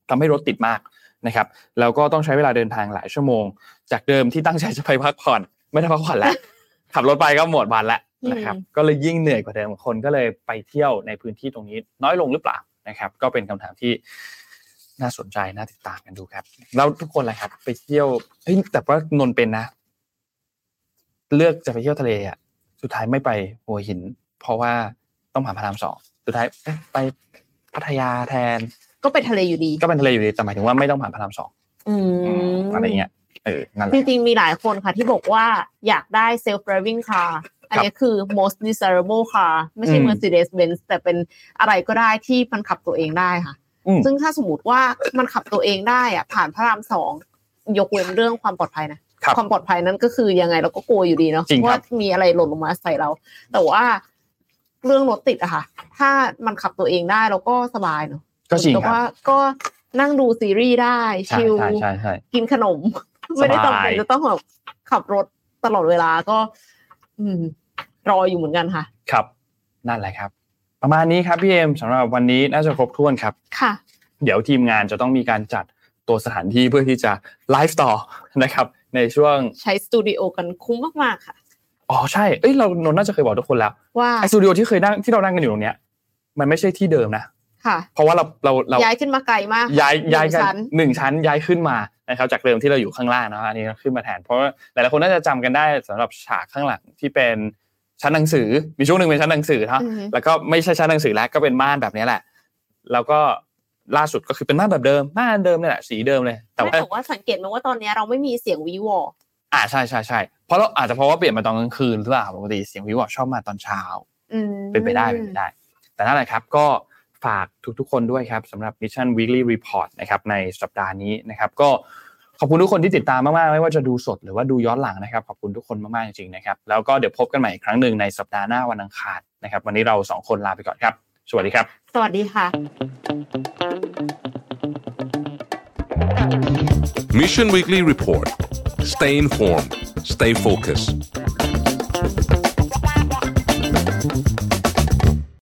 ทำให้รถติดมากนะครับแล้วก็ต้องใช้เวลาเดินทางหลายชั่วโมง จากเดิมที่ตั้งใจจะไปพักผ่อน ไม่ได้พักผ่อนแล้วขับรถไปก็หมดวันแล้วนะครับอืมก็เลยยิ่งเหนื่อยกว่าเดิมคนก็เลยไปเที่ยวในพื้นที่ตรงนี้น้อยลงหรือเปล่านะครับ ก็เป็นคำถามที่น่าสนใจน่าติดตามกันดูครับ แล้วทุกคนแหละครับ ไปเที่ยวเฮ้ยแต่ว่านนท์เป็นนะ เลือกจะไปเที่ยวทะเลอะสุดท้ายไม่ไปหัวหิน เพราะว่าต้องผ่านพระรามสองสุดท้ายเอ๊ะไปพัทยาแทน ก็ไปทะเลอยู่ดี ก็เป็นทะเลอยู่ดีแต่หมายถึงว่าไม่ต้องผ่านพระรามสองอืมอะไรเงี้ย เออนั่นแหจละริงๆ มีหลายคนค่ะที่บอกว่าอยากได้ self driving car อันนี้คือ most desirable car ไม่ใช่อืม Mercedes Benz แต่เป็นอะไรก็ได้ที่มันขับตัวเองได้ค่ะอืมซึ่งถ้าสมมติว่ามันขับตัวเองได้อะผ่านพระรามสองยกเว้นเรื่องความปลอดภัยนะครับความปลอดภัยนั้นก็คือยังไงเราก็กลัวอยู่ดีเนาะจริงครับว่ามีอะไรหล่นลงมาใส่เรา แต่ว่าเรื่องรถติดอะค่ะ ถ้ามันขับตัวเองได้เราก็สบายเนาะก็จริงแต่ครับว่าก็นั่งดูซีรีส์ได้ใช่ชิลใช่ใช่ใช่กินขนม ไม่ได้จำเป็นจะต้องแบบขับรถตลอดเวลาก็ อืม รออยู่เหมือนกันค่ะ ครับ นั่นแหละครับ ประมาณนี้ครับพี่เอ็มสำหรับวันนี้น่าจะครบถ้วนครับ ค่ะ เดี๋ยวทีมงานจะต้องมีการจัดตัวสถานที่เพื่อที่จะไลฟ์ต่อนะครับ ในช่วงใช้สตูดิโอกันคุ้มมากๆค่ะอ๋อใช่ เอ้ยเรานนท์น่าจะเคยบอกทุกคนแล้วว่าไอสตูดิโอที่เคยนั่งที่เรานั่งกันอยู่ตรงเนี้ยมันไม่ใช่ที่เดิมนะค่ะ เพราะว่าเราเราเราย้ายขึ้นมาไกลมากย้ายหนึ่งย้ายกันชั้นหนึ่งชั้นย้ายขึ้นมานะครับจากเดิมที่เราอยู่ข้างล่างเนาะอันนี้ขึ้นมาแทนเพราะว่าหลายๆคนน่าจะจำกันได้สำหรับฉากข้างหลังที่เป็นชั้นหนังสือมีช่วงหนึ่งเป็นชั้นหนังสือเนาะอือฮึแล้วก็ไม่ใช่ชั้นหนังสือแล้วก็เป็นม่านแบบนี้แหละ แล้วก็ล่าสุดก็คือเป็นม่านแบบเดิมม่านเดิมเนี่ยแหละสีเดิมเลย แต่ไม่ว่าแต่ว่าสังเกตไหมว่าตอนเนี้ยเราไม่มีเสียงวีวออ่าใช่ใช่ใช่เพราะเราอาจจะเพราะว่าเปลี่ยนมาตอนกลางคืนหรือเปล่าปกติเสียงวิวชอบมาตอนเช้าอืมเป็นไปได้เป็นไปได้ แต่นั่นแหละครับก็ ฝากทุกๆคนด้วยครับสำหรับ Mission Weekly Report นะครับในสัปดาห์นี้นะครับก็ขอบคุณทุกคนที่ติดตามมากๆ ไม่ว่าจะดูสดหรือว่าดูย้อนหลังนะครับ ขอบคุณทุกคนมากๆจริงๆนะครับ แล้วก็เดี๋ยวพบกันใหม่อีกครั้งหนึ่งในสัปดาห์หน้าวันอังคารนะครับ วันนี้เราสองคนลาไปก่อนครับ สวัสดีครับ สวัสดีค่ะ Mission Weekly Report. Stay informed. Stay focused.